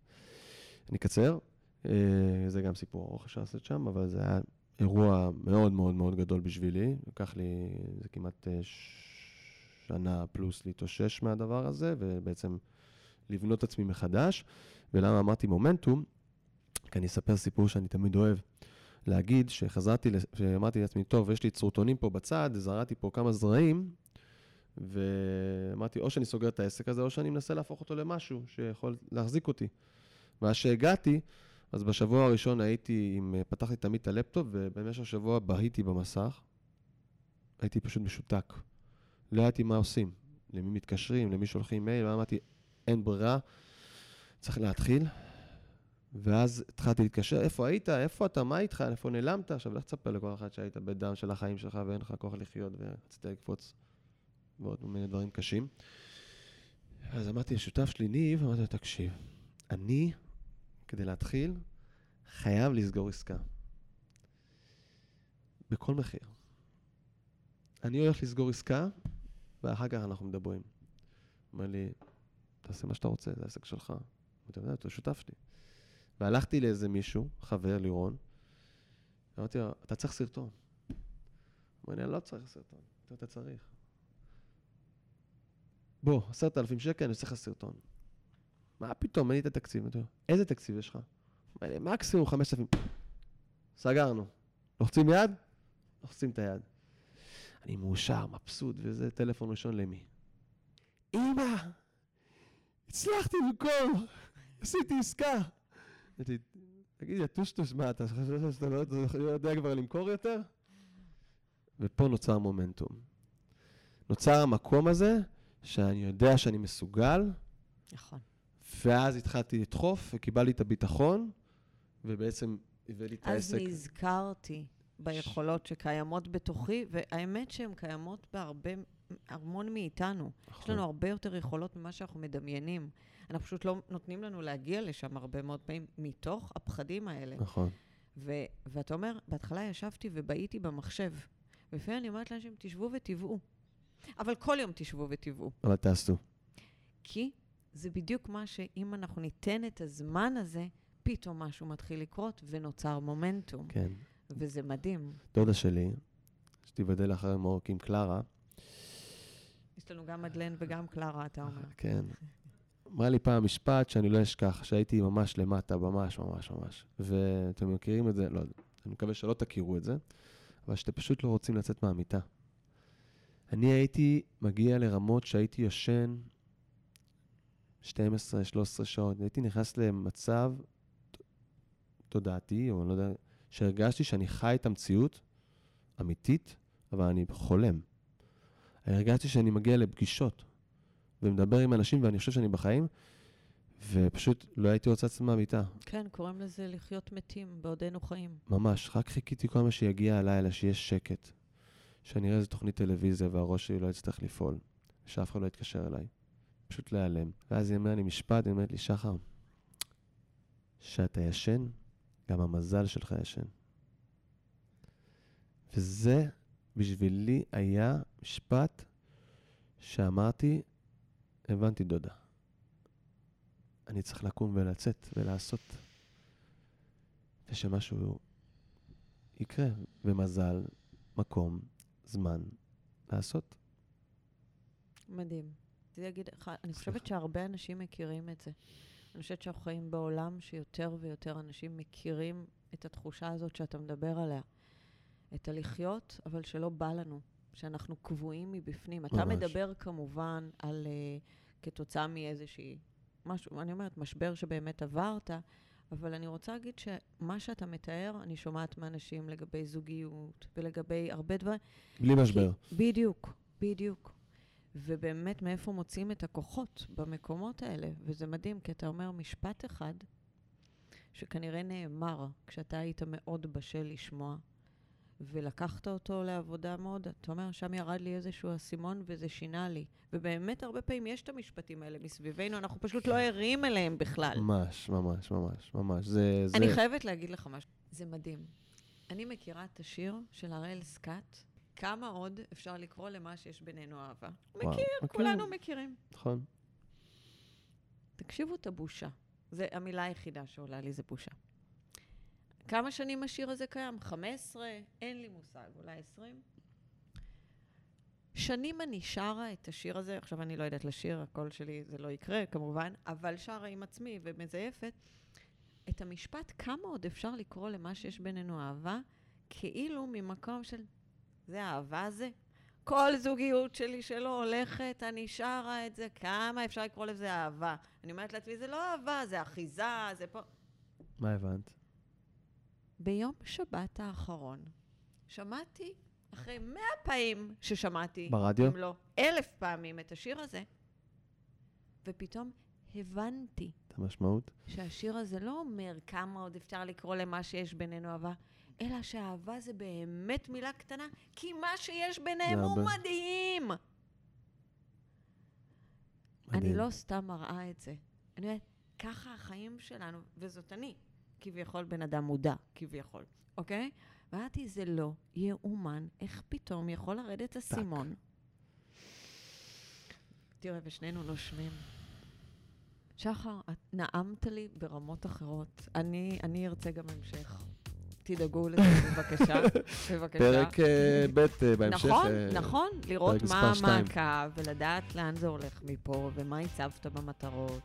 Speaker 2: אני אקצר, אה, זה גם סיפור ארוך אפשר לעשות שם, אבל זה היה אירוע מאוד מאוד מאוד גדול בשבילי. לקח לי, זה כמעט אה, שנה פלוס להתאושש מהדבר הזה, ובעצם לבנות את עצמי מחדש. ולמה אמרתי מומנטום? כי אני אספר סיפור שאני תמיד אוהב. להגיד שחזרתי, שאמרתי לעצמי, טוב, יש לי צרוטונים פה בצד, זרעתי פה כמה זרעים, ואמרתי, או שאני סוגר את העסק הזה, או שאני מנסה להפוך אותו למשהו שיכול להחזיק אותי. ואז שהגעתי, אז בשבוע הראשון הייתי, עם, פתחתי תמיד את הלפטופ, ובמשך השבוע בהיתי במסך. הייתי פשוט משותק. לא ידעתי מה עושים, למי מתקשרים, למי שולחים מייל, ואמרתי, אין ברירה, צריך להתחיל. ואז התחלתי להתקשר, איפה היית? איפה אתה? מה איתך? איפה נעלמת? עכשיו, לך תספר לכל אחד שהיית בדם של החיים שלך ואין לך כוח לחיות ורצית לקפוץ ועוד מיני דברים קשים. אז אמרתי לשותף שלי, ניב, אמרתי לו, תקשיב, אני, כדי להתחיל, חייב לסגור עסקה. בכל מחיר. אני הולך לסגור עסקה, ואחר כך אנחנו מדברים. אומר לי, תעשה מה שאתה רוצה, זה העסק שלך. אתה יודע, אתה שותף שלי. והלכתי לאיזה מישהו, חבר, לירון, אמרתי לו, אתה צריך סרטון. הוא אומר לי, אני לא צריך סרטון. אתה צריך. בוא, עשרת אלפים שקל, אני עושה לך סרטון. מה פתאום, אין לי את התקציב. איזה תקציב יש לך? לי, מקסימום חמשת אלפים. סגרנו. לוחצים יד? לוחצים את היד. אני מאושר, מבסוט, וזה טלפון ראשון למי? אמא, הצלחתי במקום, עשיתי עסקה. תגיד, טושטוש, מה, אתה חושב שאתה לא, לא יודע כבר למכור יותר? ופה נוצר מומנטום. נוצר המקום הזה, שאני יודע שאני מסוגל.
Speaker 1: נכון.
Speaker 2: ואז התחלתי לדחוף, וקיבלתי את הביטחון, ובעצם הביא לי את העסק.
Speaker 1: אז נזכרתי ביכולות שקיימות בתוכי, והאמת שהן קיימות בהרבה, המון מאיתנו. נכון. יש לנו הרבה יותר יכולות ממה שאנחנו מדמיינים. אנחנו פשוט לא נותנים לנו להגיע לשם הרבה מאוד פעמים, מתוך הפחדים האלה.
Speaker 2: נכון.
Speaker 1: ו- ואתה אומר, בהתחלה ישבתי ובהיתי במחשב. ולפעמים אני אומרת לאנשים, תשבו וטבעו. אבל כל יום תשבו וטבעו.
Speaker 2: אבל תעשו.
Speaker 1: כי זה בדיוק מה שאם אנחנו ניתן את הזמן הזה, פתאום משהו מתחיל לקרות ונוצר מומנטום.
Speaker 2: כן.
Speaker 1: וזה מדהים.
Speaker 2: דודה שלי, שתיבדל אחרי מורק עם קלרה.
Speaker 1: יש לנו גם מדלן וגם קלרה, אתה אומר.
Speaker 2: כן. אמרה לי פעם משפט שאני לא אשכח, שהייתי ממש למטה, ממש, ממש, ממש. ואתם מכירים את זה, לא, אני מקווה שלא תכירו את זה, אבל שאתם פשוט לא רוצים לצאת מהמיטה. אני הייתי מגיע לרמות שהייתי ישן 12-13 שעות. הייתי נכנס למצב תודעתי, או אני לא יודע, שהרגשתי שאני חי את המציאות אמיתית, אבל אני חולם. הרגשתי שאני מגיע לפגישות ומדבר עם אנשים ואני חושב שאני בחיים, ופשוט לא הייתי רוצה לצאת מהמיטה.
Speaker 1: כן, קוראים לזה לחיות מתים בעודנו חיים.
Speaker 2: ממש, רק חיכיתי כל מה שיגיע הלילה, שיש שקט. שאני אראה איזה תוכנית טלוויזיה והראש שלי לא יצטרך לפעול, שאף אחד לא יתקשר אליי. פשוט להיעלם. ואז היא אומרת לי משפט, היא אומרת לי, שחר, כשאתה ישן, גם המזל שלך ישן. וזה בשבילי היה משפט שאמרתי, הבנתי דודה. אני צריך לקום ולצאת ולעשות. ושמשהו יקרה, ומזל, מקום, זמן לעשות.
Speaker 1: מדהים. רציתי להגיד אני חושבת שהרבה אנשים מכירים את זה. אני חושבת שאנחנו חיים בעולם שיותר ויותר אנשים מכירים את התחושה הזאת שאתה מדבר עליה. את הלחיות, אבל שלא בא לנו, שאנחנו קבועים מבפנים. ממש. אתה מדבר כמובן על, uh, כתוצאה מאיזושהי, משהו, אני אומרת, משבר שבאמת עברת, אבל אני רוצה להגיד שמה שאתה מתאר, אני שומעת מאנשים לגבי זוגיות ולגבי הרבה דברים.
Speaker 2: בלי משבר.
Speaker 1: כי, בדיוק, בדיוק. ובאמת, מאיפה מוצאים את הכוחות במקומות האלה. וזה מדהים, כי אתה אומר משפט אחד, שכנראה נאמר כשאתה היית מאוד בשל לשמוע, ולקחת אותו לעבודה מאוד, אתה אומר, שם ירד לי איזשהו אסימון וזה שינה לי. ובאמת, הרבה פעמים יש את המשפטים האלה מסביבנו, אנחנו פשוט לא ערים אליהם בכלל.
Speaker 2: ממש, ממש, ממש, ממש. זה... זה...
Speaker 1: אני חייבת להגיד לך משהו. זה מדהים. אני מכירה את השיר של הראל סקאט, כמה עוד אפשר לקרוא למה שיש בינינו אהבה.
Speaker 2: וואו,
Speaker 1: מכיר,
Speaker 2: מכיר.
Speaker 1: כולנו מכירים.
Speaker 2: נכון.
Speaker 1: תקשיבו את הבושה. זו המילה היחידה שעולה לי זה בושה. כמה שנים השיר הזה קיים? 15? אין לי מושג, אולי 20? שנים אני שרה את השיר הזה, עכשיו אני לא יודעת לשיר, הקול שלי זה לא יקרה כמובן, אבל שרה עם עצמי ומזייפת. את המשפט, כמה עוד אפשר לקרוא למה שיש בינינו אהבה, כאילו ממקום של, זה אהבה זה? כל זוגיות שלי שלא הולכת, אני שרה את זה, כמה אפשר לקרוא לזה אהבה? אני אומרת לעצמי, זה לא אהבה, זה אחיזה, זה פה...
Speaker 2: מה הבנת?
Speaker 1: ביום שבת האחרון שמעתי, אחרי מאה פעמים ששמעתי,
Speaker 2: ברדיו?
Speaker 1: אם לא אלף פעמים את השיר הזה, ופתאום הבנתי
Speaker 2: את המשמעות?
Speaker 1: שהשיר הזה לא אומר כמה עוד אפשר לקרוא למה שיש בינינו אהבה, אלא שאהבה זה באמת מילה קטנה, כי מה שיש ביניהם הוא
Speaker 2: הרבה.
Speaker 1: מדהים.
Speaker 2: מדהים.
Speaker 1: אני לא סתם מראה את זה. אני אומרת, ככה החיים שלנו, וזאת אני, כביכול בן אדם מודע, כביכול, אוקיי? ואמרתי, זה לא יאומן, איך פתאום יכול לרדת אסימון. תראה, ושנינו נושמים. שחר, את נעמת לי ברמות אחרות. אני, אני ארצה גם המשך. תדאגו לזה, בבקשה. בבקשה.
Speaker 2: פרק אה, ב' אה, בהמשך.
Speaker 1: נכון,
Speaker 2: אה,
Speaker 1: נכון, לראות מה. המעקב ולדעת לאן זה הולך מפה ומה הצבת במטרות.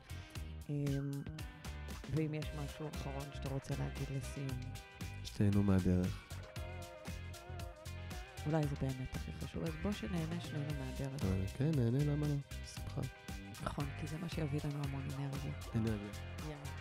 Speaker 1: ואם יש משהו אחרון שאתה רוצה להגיד לסיום,
Speaker 2: שתהנו מהדרך.
Speaker 1: אולי זה באמת הכי חשוב, אז בוא שנהנה שנינו מהדרך.
Speaker 2: אבל כן, נהנה, למה לא? שמחה.
Speaker 1: נכון, כי זה מה שיביא לנו המון אנרגיה.
Speaker 2: אנרגיה.
Speaker 1: יאללה.